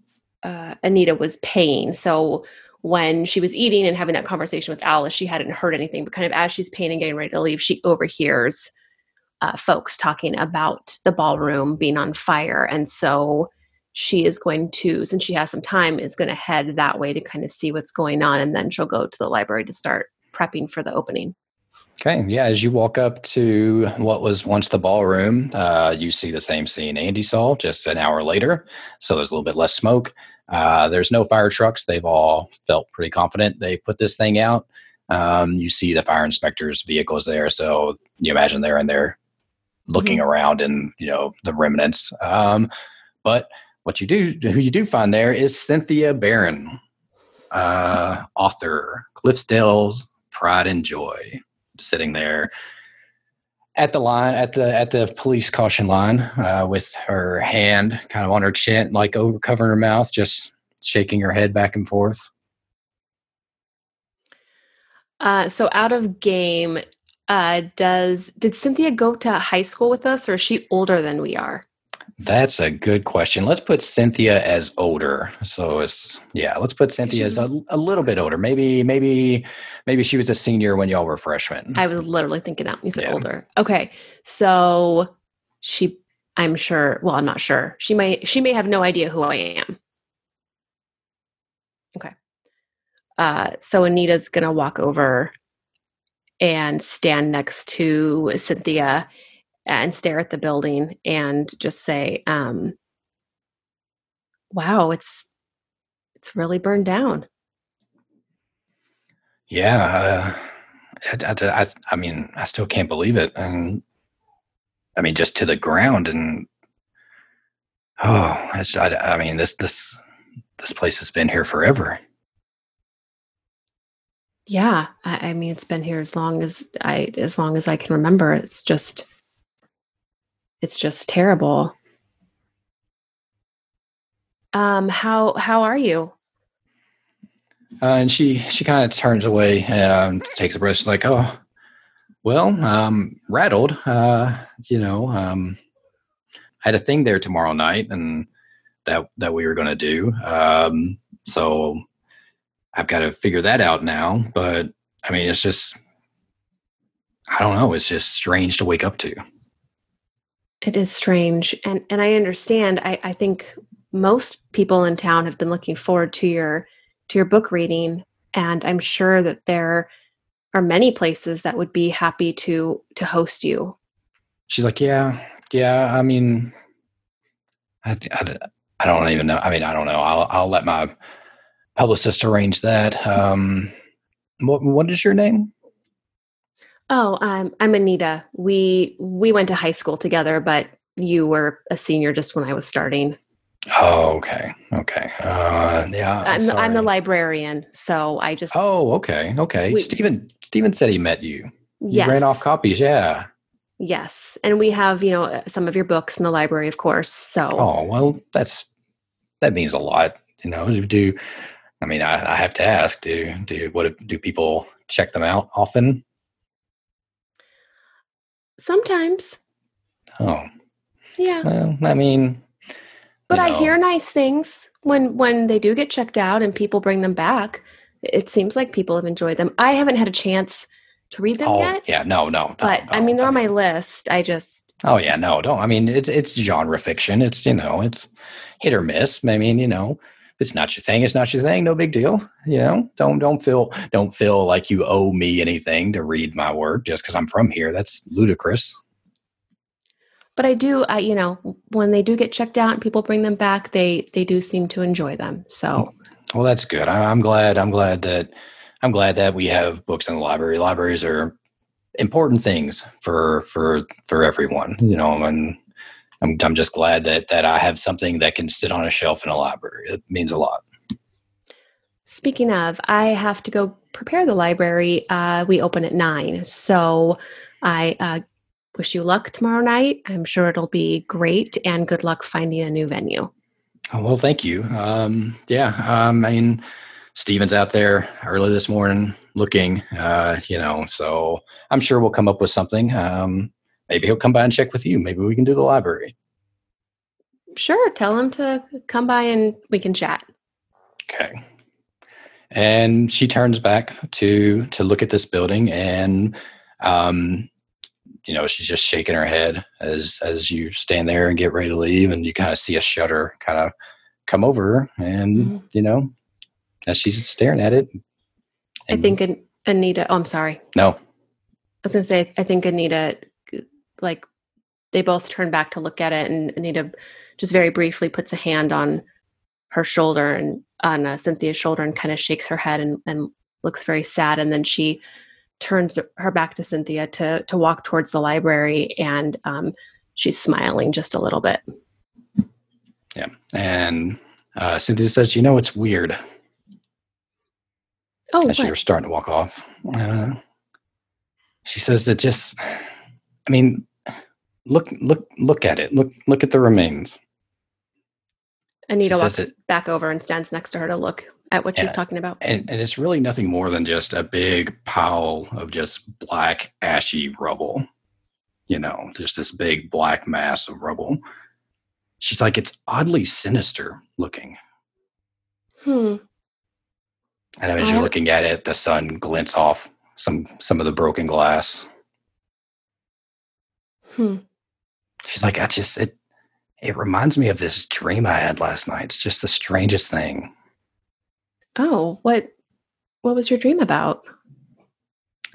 uh, Anita was paying. So when she was eating and having that conversation with Alice, she hadn't heard anything, but kind of as she's paying and getting ready to leave, she overhears uh, folks talking about the ballroom being on fire. And so she is going to, since she has some time, is going to head that way to kind of see what's going on. And then she'll go to the library to start prepping for the opening. Okay, yeah. As you walk up to what was once the ballroom, uh, you see the same scene Andy saw just an hour later. So there's a little bit less smoke. Uh, there's no fire trucks. They've all felt pretty confident they put this thing out. Um, you see the fire inspector's vehicles there, so you imagine they're in there looking around and you know the remnants. Um, but what you do, who you do find there, is Cynthia Barron, uh, author, Cliffsdale's Pride and Joy sitting there at the line at the at the police caution line uh, with her hand kind of on her chin like over covering her mouth just shaking her head back and forth Uh, so out of game, uh, does did Cynthia go to high school with us, or is she older than we are? That's a good question let's put cynthia as older so it's yeah let's put cynthia as a, a little bit older maybe maybe maybe she was a senior when y'all were freshmen I was literally thinking that when you said Yeah. older. Okay, so she, I'm sure. Well, I'm not sure. She may. She may have no idea who I am. Okay. Uh, so Anita's gonna walk over and stand next to Cynthia and stare at the building and just say, um, "Wow, it's it's really burned down." yeah uh, I, I, I, mean i still can't believe it and i mean just to the ground and oh it's, I, I mean this this this place has been here forever Yeah, I, I mean it's been here as long as I as long as I can remember. It's just it's just terrible. Um how how are you? Uh, and she she kind of turns away, um, takes a breath. She's like, "Oh, well, um, rattled. Uh, you know, um, I had a thing there tomorrow night, and that that we were going to do. Um, so I've got to figure that out now. But I mean, it's just, I don't know. It's just strange to wake up to. It is strange and and I understand. I I think most people in town have been looking forward to your to your book reading and I'm sure that there are many places that would be happy to to host you. She's like, "Yeah, yeah. I mean, I, I, I don't even know. I mean, I don't know. I'll I'll let my publicist arrange that. Um, what what is your name? Oh, um, I'm Anita. We we went to high school together, but you were a senior just when I was starting. Oh, okay, okay. Uh, yeah, I'm, I'm, the, I'm the librarian, so I just Oh, okay, okay. We- Stephen Steven said he met you. You ran off copies, yeah. yes, and we have you know some of your books in the library, of course. So Oh, well, that's that means a lot. You know, do- do I mean I, I have to ask, do do what do people check them out often? Sometimes, Oh, yeah, well, I mean, but you I hear nice things when when they do get checked out and people bring them back. It seems like people have enjoyed them. I haven't had a chance to read them oh yet, yeah, no, no, no, but I mean they're on my list. I just Oh yeah, no, don't. I mean, it's it's genre fiction. It's you know, it's hit or miss. I mean, you know, it's not your thing. It's not your thing. No big deal. You know, don't don't feel don't feel like you owe me anything to read my work just because I'm from here. That's ludicrous. but I do I you know when they do get checked out and people bring them back, they they do seem to enjoy them. So Well, that's good. I, I'm glad. I'm glad that I'm glad that we have books in the library. Libraries are important things for for for everyone. You know, and I'm I'm just glad that that I have something that can sit on a shelf in a library. It means a lot. Speaking of, I have to go prepare the library. Uh, we open at nine. So I uh, wish you luck tomorrow night. I'm sure it'll be great and good luck finding a new venue. Oh, well, thank you. Um, yeah, um, I mean, Steven's out there early this morning looking, uh, you know, so I'm sure we'll come up with something. Um, maybe he'll come by and check with you. Maybe we can do the library. Sure, tell him to come by and we can chat. Okay. And she turns back to to look at this building, and um, you know she's just shaking her head as as you stand there and get ready to leave, and you kind of see a shudder kind of come over her, and Mhm. you know as she's staring at it. I think Anita, oh, I'm sorry. no. I was to say, I think Anita, like, they both turn back to look at it, and Anita just very briefly puts a hand on her shoulder and on uh, Cynthia's shoulder and kind of shakes her head and, and looks very sad. And then she turns her back to Cynthia to to walk towards the library, and um, she's smiling just a little bit. Yeah. And uh, Cynthia says, "You know, it's weird." Oh, as she what? was starting to walk off. Uh, she says that just, I mean, look, look, look at it. Look, look at the remains. Anita walks it- back over and stands next to her to look at what Yeah. she's talking about. And, and it's really nothing more than just a big pile of just black, ashy rubble. You know, just this big black mass of rubble. She's like, it's oddly sinister looking. Hmm. And as you're looking at it, the sun glints off some some of the broken glass. Hmm. She's like, I just it it reminds me of this dream I had last night. It's just the strangest thing. Oh, what what was your dream about?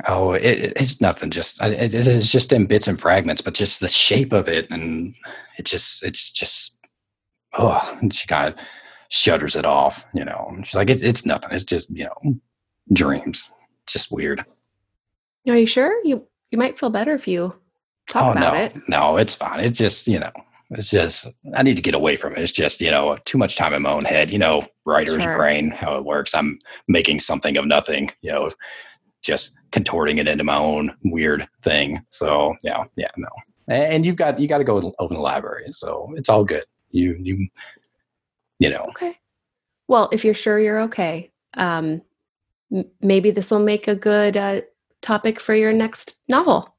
Oh, it, it- it's nothing. Just it, it's just in bits and fragments, but just the shape of it, and it just it's just oh, and she kind of shudders it off. You know, she's like, it's it's nothing. It's just you know dreams. Just weird. Are you sure? You you might feel better if you talk oh about no, it. no, it's fine. It's just you know, it's just I need to get away from it. It's just you know too much time in my own head. You know, writer's Sure. brain, how it works. I'm making something of nothing. You know, just contorting it into my own weird thing. So yeah, yeah, no. And you've got you got to go open the library, so it's all good. You you you know. Okay. Well, if you're sure you're okay, um, maybe this will make a good uh, topic for your next novel.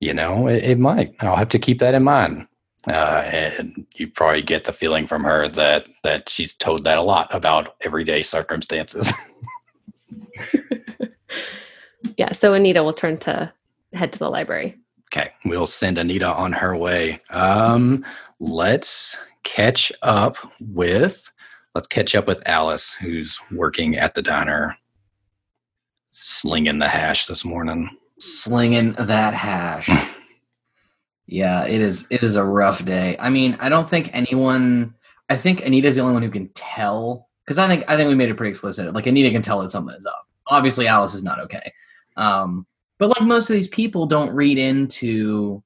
You know it, it might i'll have to keep that in mind uh, and you probably get the feeling from her that that she's told that a lot about everyday circumstances [laughs] Yeah. So Anita will turn to head to the library. okay we'll send anita on her way um let's catch up with let's catch up with alice who's working at the diner slinging the hash this morning slinging that hash. [laughs] yeah, it is. It is a rough day. I mean, I don't think anyone. I think Anita's the only one who can tell because I think I think we made it pretty explicit. Like Anita can tell that something is up. Obviously, Alice is not okay. Um, but like most of these people don't read into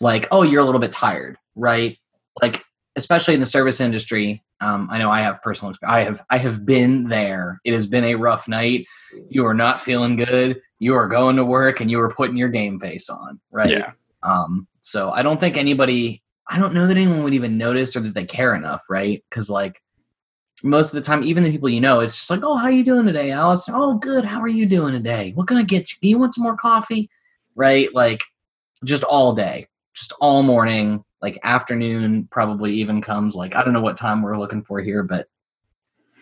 like, oh, you're a little bit tired, right? like especially in the service industry. Um, I know I have personal. I have I have been there. It has been a rough night. You are not feeling good. You are going to work and you are putting your game face on, right? Yeah. Um, so I don't think anybody, I don't know that anyone would even notice or that they care enough, right? Because like most of the time, even the people you know, it's just like, oh, how you doing today, Alice? Oh, good. How are you doing today? What can I get you? Do you want some more coffee? Right? Like just all day, just all morning, like afternoon, probably even comes like I don't know what time we're looking for here, but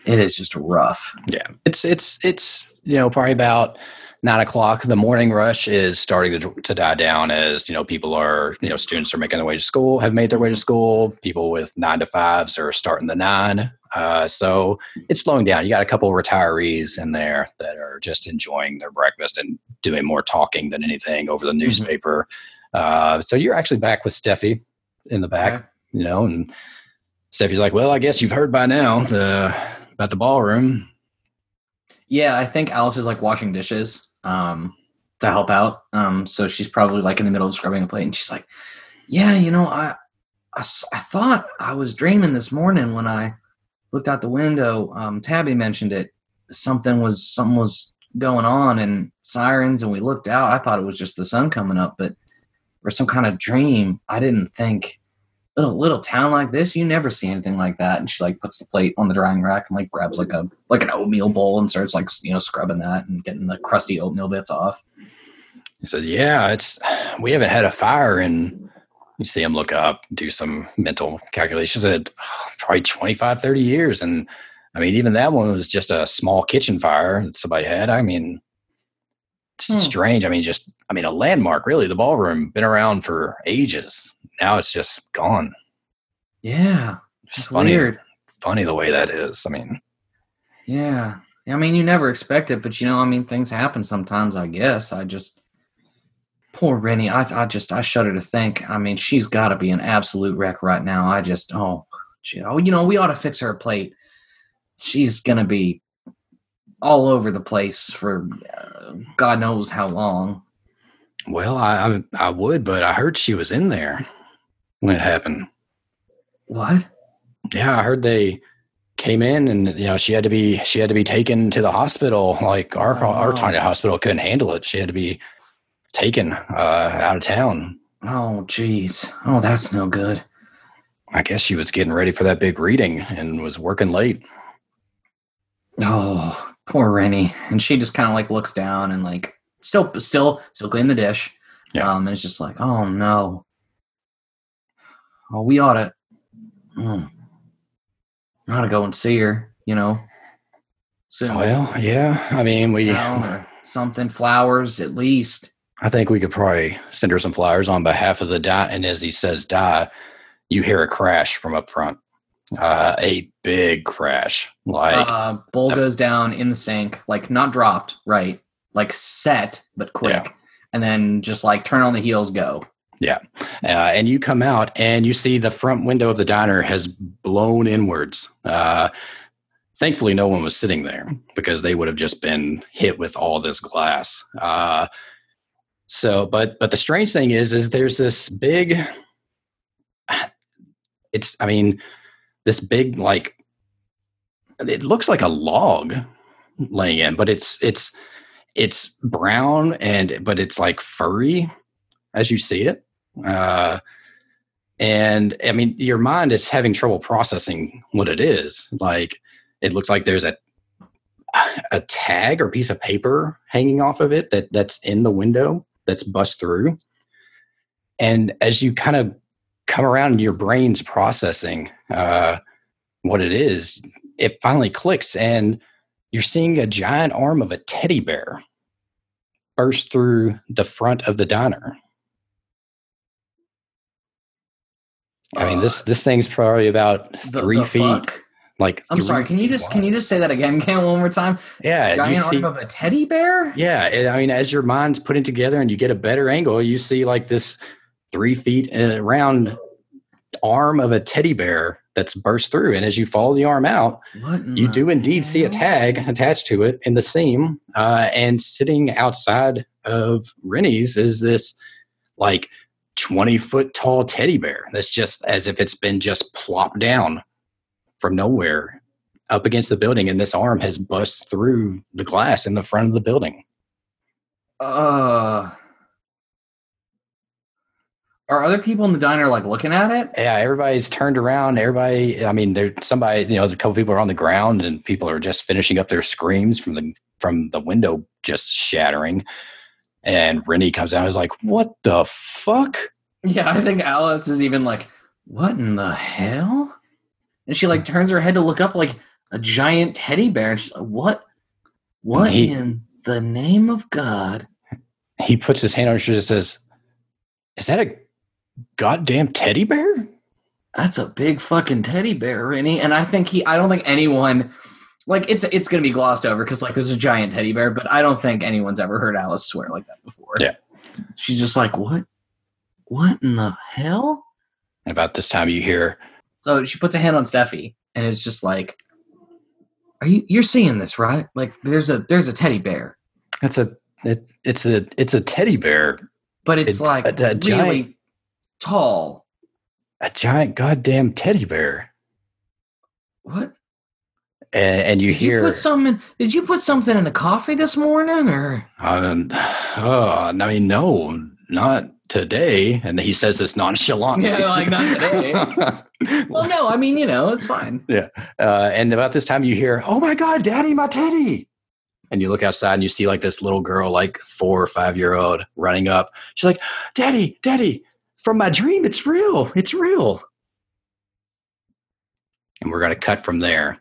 it is just rough. Yeah, it's it's it's you know probably about nine o'clock. The morning rush is starting to to die down as you know people are you know students are making their way to school, have made their way to school. People with nine to fives are starting the nine, uh, so it's slowing down. You got a couple of retirees in there that are just enjoying their breakfast and doing more talking than anything over the newspaper. Uh, so you're actually back with Steffi in the back, Okay. you know, and Steffi's like, "Well, I guess you've heard by now the, about the ballroom." Yeah, I think Alice is like washing dishes um, to help out. Um, so she's probably like in the middle of scrubbing a plate, and she's like, "Yeah, you know, I, I, I thought I was dreaming this morning when I looked out the window. Um, Tabby mentioned it. Something was something was going on, and sirens, and we looked out. I thought it was just the sun coming up, but or some kind of dream. I didn't think." Little little town like this, you never see anything like that. And she like puts the plate on the drying rack and like grabs like a like an oatmeal bowl and starts like you know scrubbing that and getting the crusty oatmeal bits off. He says, "Yeah, it's we haven't had a fire in." You see him look up, do some mental calculations. At probably 25, 30 years, and I mean, even that one was just a small kitchen fire that somebody had. I mean, Hmm. strange. I mean, just I mean, a landmark. Really, the ballroom been around for ages. Now it's just gone. Yeah, It's funny, weird. funny the way that is. I mean, Yeah, I mean you never expect it, but you know, I mean things happen sometimes. I guess I just poor Rennie. I I just I shudder to think. I mean she's got to be an absolute wreck right now. I just oh, oh you know we ought to fix her plate. She's gonna be all over the place for uh, God knows how long. well, I, I I would, but I heard she was in there when it happened. What? Yeah, I heard they came in and you know she had to be she had to be taken to the hospital. Like our Oh, our tiny hospital couldn't handle it. She had to be taken uh, out of town. Oh, jeez. Oh, that's no good. I guess she was getting ready for that big reading and was working late. Oh, poor Rennie. And she just kind of like looks down and like still, still, still clean the dish. Yeah. Um, and it's just like, oh no. Oh, we ought to. Mm, I ought to go and see her. You know. Well, yeah. I mean, we something, flowers at least. I think we could probably send her some flowers on behalf of the die. And as he says die, you hear a crash from up front. Uh, a big crash. Like uh, bowl goes down in the sink, like not dropped, right? Like set, but quick. Yeah. And then just like turn on the heels, go. Uh, and you come out and you see the front window of the diner has blown inwards. Uh, thankfully, no one was sitting there because they would have just been hit with all this glass. Uh, so, but but the strange thing is, is there's this big. [sighs] It's, I mean, this big like. It looks like a log laying in, but it's it's it's brown and but it's like furry as you see it. Uh, and I mean, your mind is having trouble processing what it is. Like, it looks like there's a a tag or piece of paper hanging off of it that that's in the window that's bust through. And as you kind of come around, and your brain's processing uh, what it is. It finally clicks, and you're seeing a giant arm of a teddy bear burst through the front of the diner. I mean, this this thing's probably about The- three the feet. fuck? Like, I'm sorry. Can you just can you just say that again, Ken, one more time? Yeah, Giant see. arm of a teddy bear? Yeah, it- I mean, as your mind's putting together and you get a better angle, you see like this three feet uh, round arm of a teddy bear that's burst through, and as you follow the arm out, you do indeed see a tag attached to it in the seam, uh, and sitting outside of Rennie's is this like 20 foot tall teddy bear that's just as if it's been just plopped down from nowhere up against the building. And this arm has bust through the glass in the front of the building. Uh. Are other people in the diner like looking at it? yeah everybody's turned around everybody i mean there's somebody you know a couple people are on the ground and people are just finishing up their screams from the from the window just shattering and rennie comes out and is like what the fuck Yeah, I think Alice is even like, "What in the hell?" And she like mm. turns her head to look up, like a giant teddy bear, and she's like, "What? What He- in the name of God?" he puts his hand on her and says is that a goddamn teddy bear That's a big fucking teddy bear, Rennie. And I think he, I don't think anyone, like, it's it's gonna be glossed over because like there's a giant teddy bear, but I don't think anyone's ever heard Alice swear like that before. Yeah. she's just like, "What? What in the hell?" about this time you hear So she puts a hand on Steffi and it's just like, "Are you? You're seeing this, right? Like, there's a there's a teddy bear, It's a it, it's a it's a teddy bear, but it's It- like a- a really giant- tall. a giant goddamn teddy bear, What? and, and you Did you hear put something? Did you put something in the coffee this morning, or um, oh, I mean no, not today. And he says this nonchalantly. Yeah, like, "Not today." [laughs] well, no. I mean, you know, it's fine. Yeah. Uh, and about this time you hear, "Oh my god, Daddy, my teddy!" And you look outside and you see like this little girl, like four or five year old, running up. She's like, "Daddy, Daddy, from my dream, it's real, it's real." And we're gonna cut from there.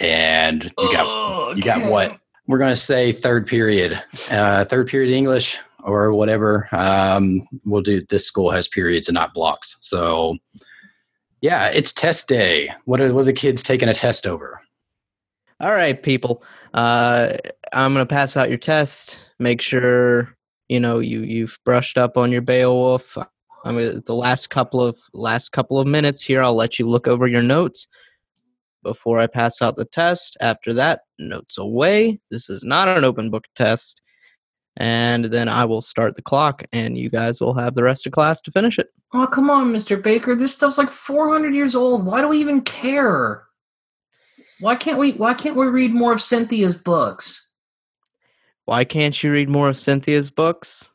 And you got you got what? We're gonna say third period, uh, third period English or whatever. Um, we'll do. This school has periods and not blocks, so yeah, it's test day. What are, what are the kids taking a test over? All right, people. Uh, I'm gonna pass out your test. Make sure you know you you've brushed up on your Beowulf. I mean, the last couple of last couple of minutes here. I'll let you look over your notes before I pass out the test. After that, notes away. This is not an open book test. And then I will start the clock, and you guys will have the rest of class to finish it. Oh, come on, Mr. Baker. This stuff's like 400 years old. Why do we even care? Why can't we? Why can't we read more of Cynthia's books? Why can't you read more of Cynthia's books?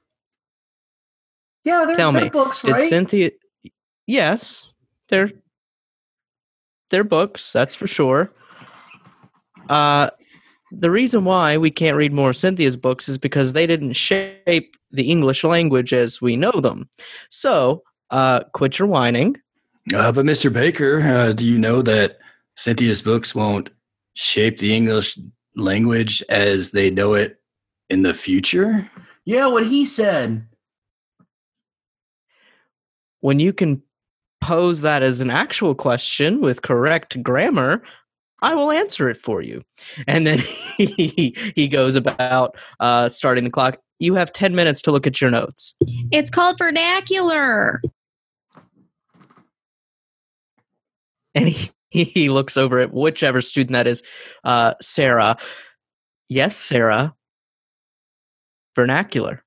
Yeah, they're, Tell they're me, books, Did right? Cynthia? Yes, they're they're books. That's for sure. Uh, the reason why we can't read more of Cynthia's books is because they didn't shape the English language as we know them. So, uh, quit your whining. Uh, but Mr. Baker, uh, do you know that Cynthia's books won't shape the English language as they know it in the future? yeah, what he said. When you can pose that as an actual question with correct grammar, I will answer it for you. And then [laughs] he, he goes about uh, starting the clock. You have 10 minutes to look at your notes. It's called vernacular. and he, [laughs] he looks over at whichever student that is uh sarah yes sarah vernacular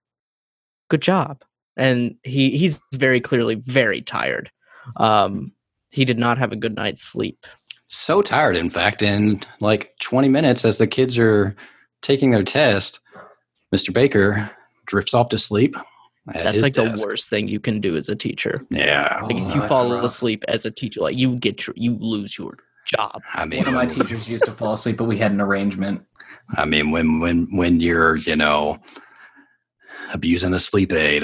good job and he he's very clearly very tired um he did not have a good night's sleep So tired, in fact, in like 20 minutes as the kids are taking their test, Mr. Baker drifts off to sleep. at that's his like desk. the worst thing you can do as a teacher Yeah. like if Oh, you fall rough. asleep as a teacher like you get your, you lose your job I mean, One of my teachers used to fall asleep, but we had an arrangement. I mean, when when when you're you know abusing the sleep aid,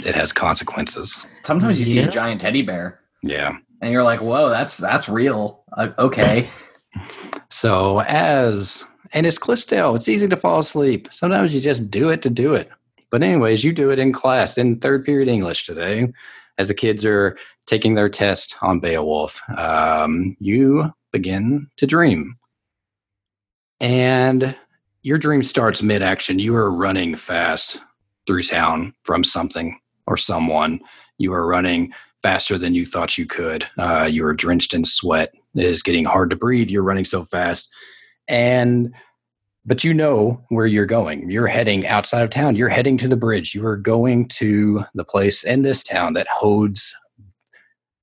it has consequences. Sometimes you see a giant teddy bear, Yeah. and you're like, "Whoa, that's that's real." Uh, okay, [laughs] So as and it's Cliffsdale, it's easy to fall asleep. Sometimes you just do it to do it. But anyways, you do it in class in third period English today, as the kids are taking their test on Beowulf. Um, you begin to dream, and your dream starts mid-action. You are running fast through town from something or someone. You are running faster than you thought you could. Uh, you are drenched in sweat. It is getting hard to breathe. You're running so fast. And but you know where you're going. You're heading outside of town. You're heading to the bridge. You are going to the place in this town that holds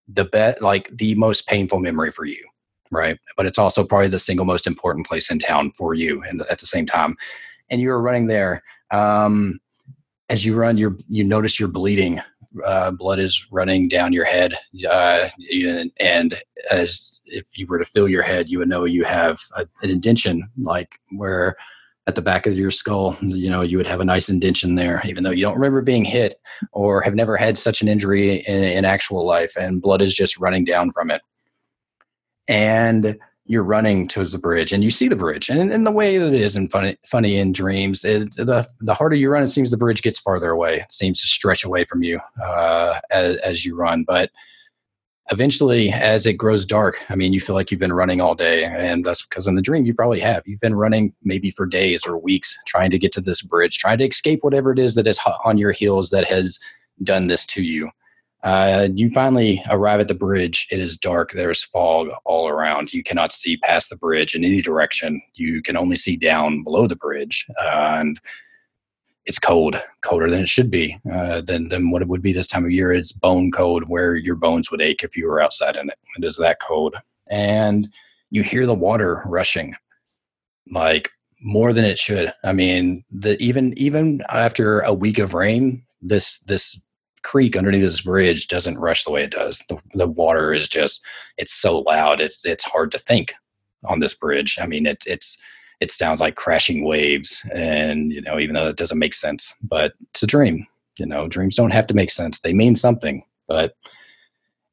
the bet like the most painful memory for you, right? But it's also probably the single most important place in town for you, and at the same time. And you are running there. Um, as you run, you you notice you're bleeding. Uh, blood is running down your head, uh, and, and as if you were to feel your head, you would know you have a, an indention, like where at the back of your skull, you know, you would have a nice indention there, even though you don't remember being hit or have never had such an injury in, in actual life, and blood is just running down from it. And you're running towards the bridge and you see the bridge and in the way that it is in funny, funny in dreams it, the, the harder you run it seems the bridge gets farther away. It seems to stretch away from you uh, as, as you run. But eventually as it grows dark i mean you feel like you've been running all day and that's because in the dream you probably have. You've been running maybe for days or weeks trying to get to this bridge trying to escape whatever it is that is on your heels that has done this to you uh, you finally arrive at the bridge. It is dark. There's fog all around. You cannot see past the bridge in any direction. You can only see down below the bridge. Uh, and it's cold, colder than it should be, uh, than, than what it would be this time of year. It's bone cold where your bones would ache if you were outside in it. It is that cold. And you hear the water rushing like more than it should. I mean, the even even after a week of rain, this this creek underneath this bridge doesn't rush the way it does. The, the water is just it's so loud. It's it's hard to think on this bridge. I mean, it, it's it sounds like crashing waves, and you know, even though it doesn't make sense, but it's a dream. You know, dreams don't have to make sense. They mean something, but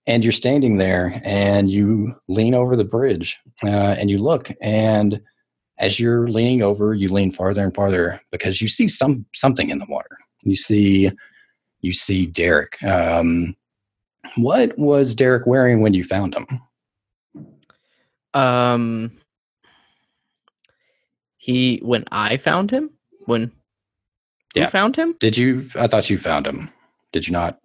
and you're standing there and you lean over the bridge uh, and you look and as you're leaning over you lean farther and farther because you see some something in the water you see you see Derek. Um, what was Derek wearing when you found him? Um, he when I found him when Yeah. you found him, Did you? I thought you found him. Did you not?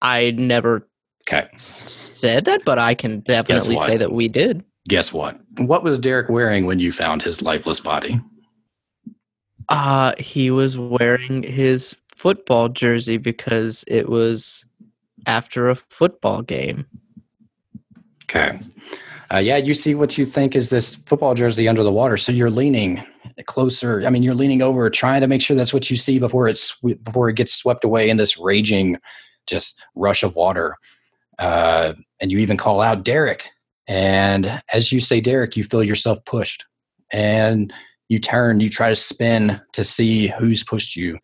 I never Okay. said that, but I can definitely say that we did. Guess what? What was Derek wearing when you found his lifeless body? Uh he was wearing his football jersey because it was after a football game. Okay. Uh, yeah, you see what you think is this football jersey under the water. So you're leaning closer. I mean, you're leaning over, trying to make sure that's what you see before it's before it gets swept away in this raging, just rush of water. Uh, and you even call out Derek. And as you say Derek, you feel yourself pushed, and you turn. You try to spin to see who's pushed you,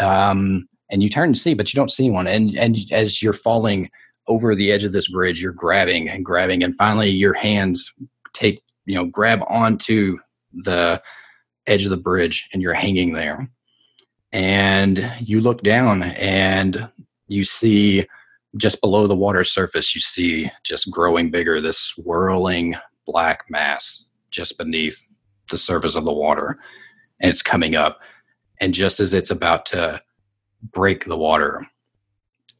um, and you turn to see, but you don't see anyone. And and as you're falling over the edge of this bridge, you're grabbing and grabbing, and finally your hands take you know grab onto the edge of the bridge, and you're hanging there. And you look down, and you see just below the water surface, you see just growing bigger this swirling black mass just beneath the surface of the water, and it's coming up. And just as it's about to break the water,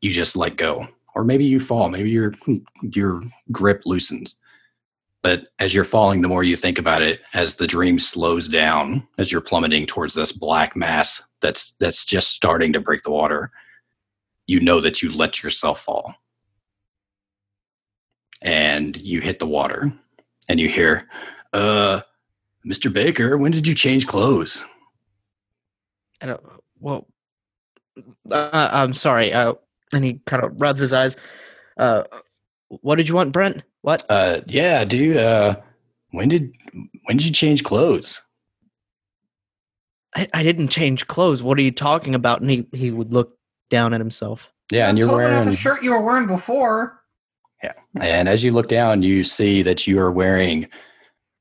you just let go. Or maybe you fall. Maybe your your grip loosens. But as you're falling the more you think about it as the dream slows down as you're plummeting towards this black mass that's that's just starting to break the water you know that you let yourself fall. And you hit the water. And you hear uh mr baker when did you change clothes I don't. Well, uh, I'm sorry. Uh, and he kind of rubs his eyes. Uh, what did you want, Brent? What? uh yeah dude uh when did when did you change clothes I, I didn't change clothes. What are you talking about? And he, he would look down at himself. yeah and you're Totally not wearing the shirt you were wearing before. Yeah, and as you look down, you see that you are wearing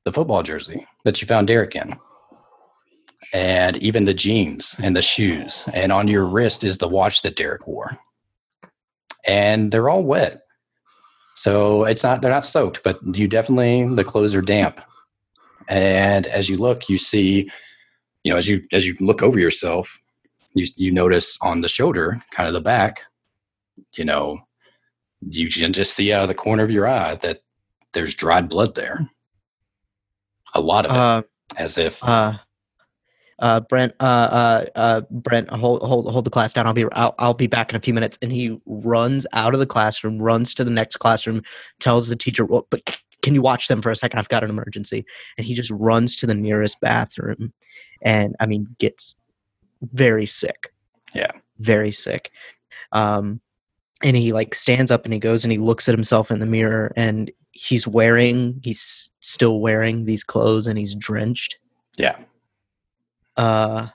the football jersey that you found Derek in. And even the jeans and the shoes. And on your wrist is the watch that Derek wore. And they're all wet. So it's not, they're not soaked, but you definitely, the clothes are damp. And as you look, you see, you know, as you, as you look over yourself, you, you notice on the shoulder, kind of the back, you know, you can just see out of the corner of your eye that there's dried blood there. A lot of it, Uh, as if uh, uh, Brent, uh, uh, uh, Brent, hold, hold, hold the class down. I'll be, I'll, I'll be back in a few minutes. And he runs out of the classroom, runs to the next classroom, tells the teacher, well, but can you watch them for a second? I've got an emergency. And he just runs to the nearest bathroom, and I mean, gets very sick. Yeah. very sick. Um, and he like stands up and he goes and he looks at himself in the mirror and he's wearing, he's still wearing these clothes and he's drenched. Yeah. Uh,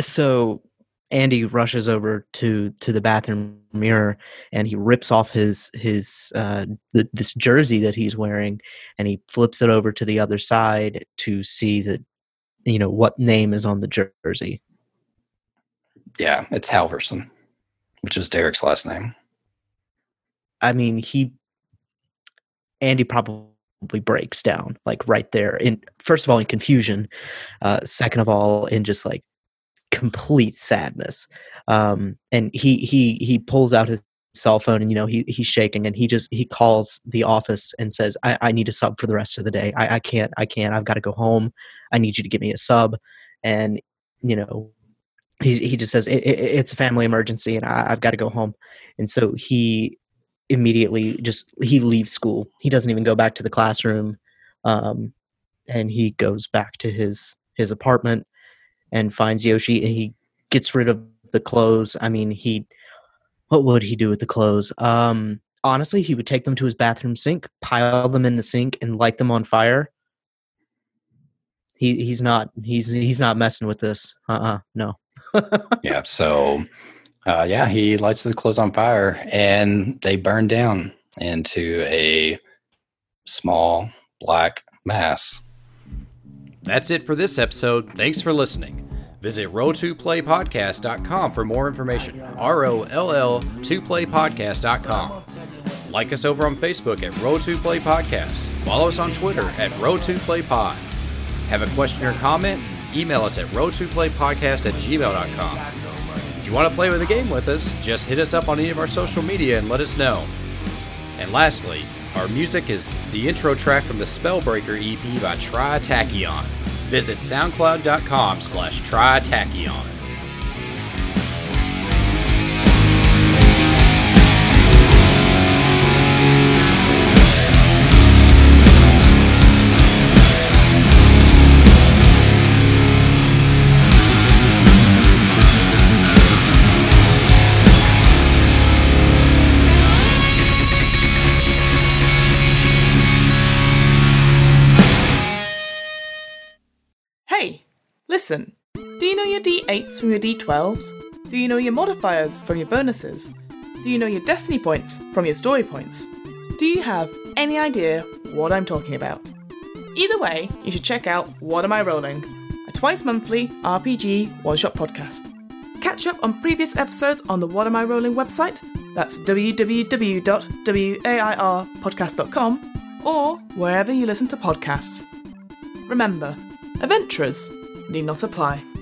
so Andy rushes over to to the bathroom mirror and he rips off his his uh th- this jersey that he's wearing and he flips it over to the other side to see that you know what name is on the jersey. Yeah. It's Halverson, which is Derek's last name. I mean, he Andy probably breaks down like right there. In first of all, in confusion. Uh, second of all, in just like complete sadness. Um, and he he he pulls out his cell phone and you know he he's shaking and he just he calls the office and says I, I need a sub for the rest of the day I, I can't I can't I've got to go home I need you to get me a sub and you know he he just says it, it, it's a family emergency and I, I've got to go home and so he immediately just he leaves school. He doesn't even go back to the classroom um, and he goes back to his his apartment and finds yoshi and he gets rid of the clothes. I mean he what would he do with the clothes? Um honestly he would take them to his bathroom sink pile them in the sink and light them on fire. He he's not he's he's not messing with this. Uh-uh no. [laughs] Yeah. So, uh, yeah, he lights the clothes on fire and they burn down into a small black mass. That's it for this episode. Thanks for listening. Visit rolltoplaypodcast.com for more information. R O L L 2playpodcast.com. Like us over on Facebook at Roll To Play Podcast. Follow us on Twitter at RollToPlayPod. Have a question or comment? Email us at roll2playpodcast at gmail.com. If you want to play with the game with us, just hit us up on any of our social media and let us know. And lastly, our music is the intro track from the Spellbreaker EP by Tritachyon. Visit soundcloud.com slash Tritachyon. Listen. Do you know your d8s from your d12s? Do you know your modifiers from your bonuses? Do you know your destiny points from your story points? Do you have any idea what I'm talking about? Either way, you should check out What Am I Rolling, a twice monthly RPG one shot podcast. Catch up on previous episodes on the What Am I Rolling website, that's www.wairpodcast.com, or wherever you listen to podcasts. Remember, adventurers need not apply.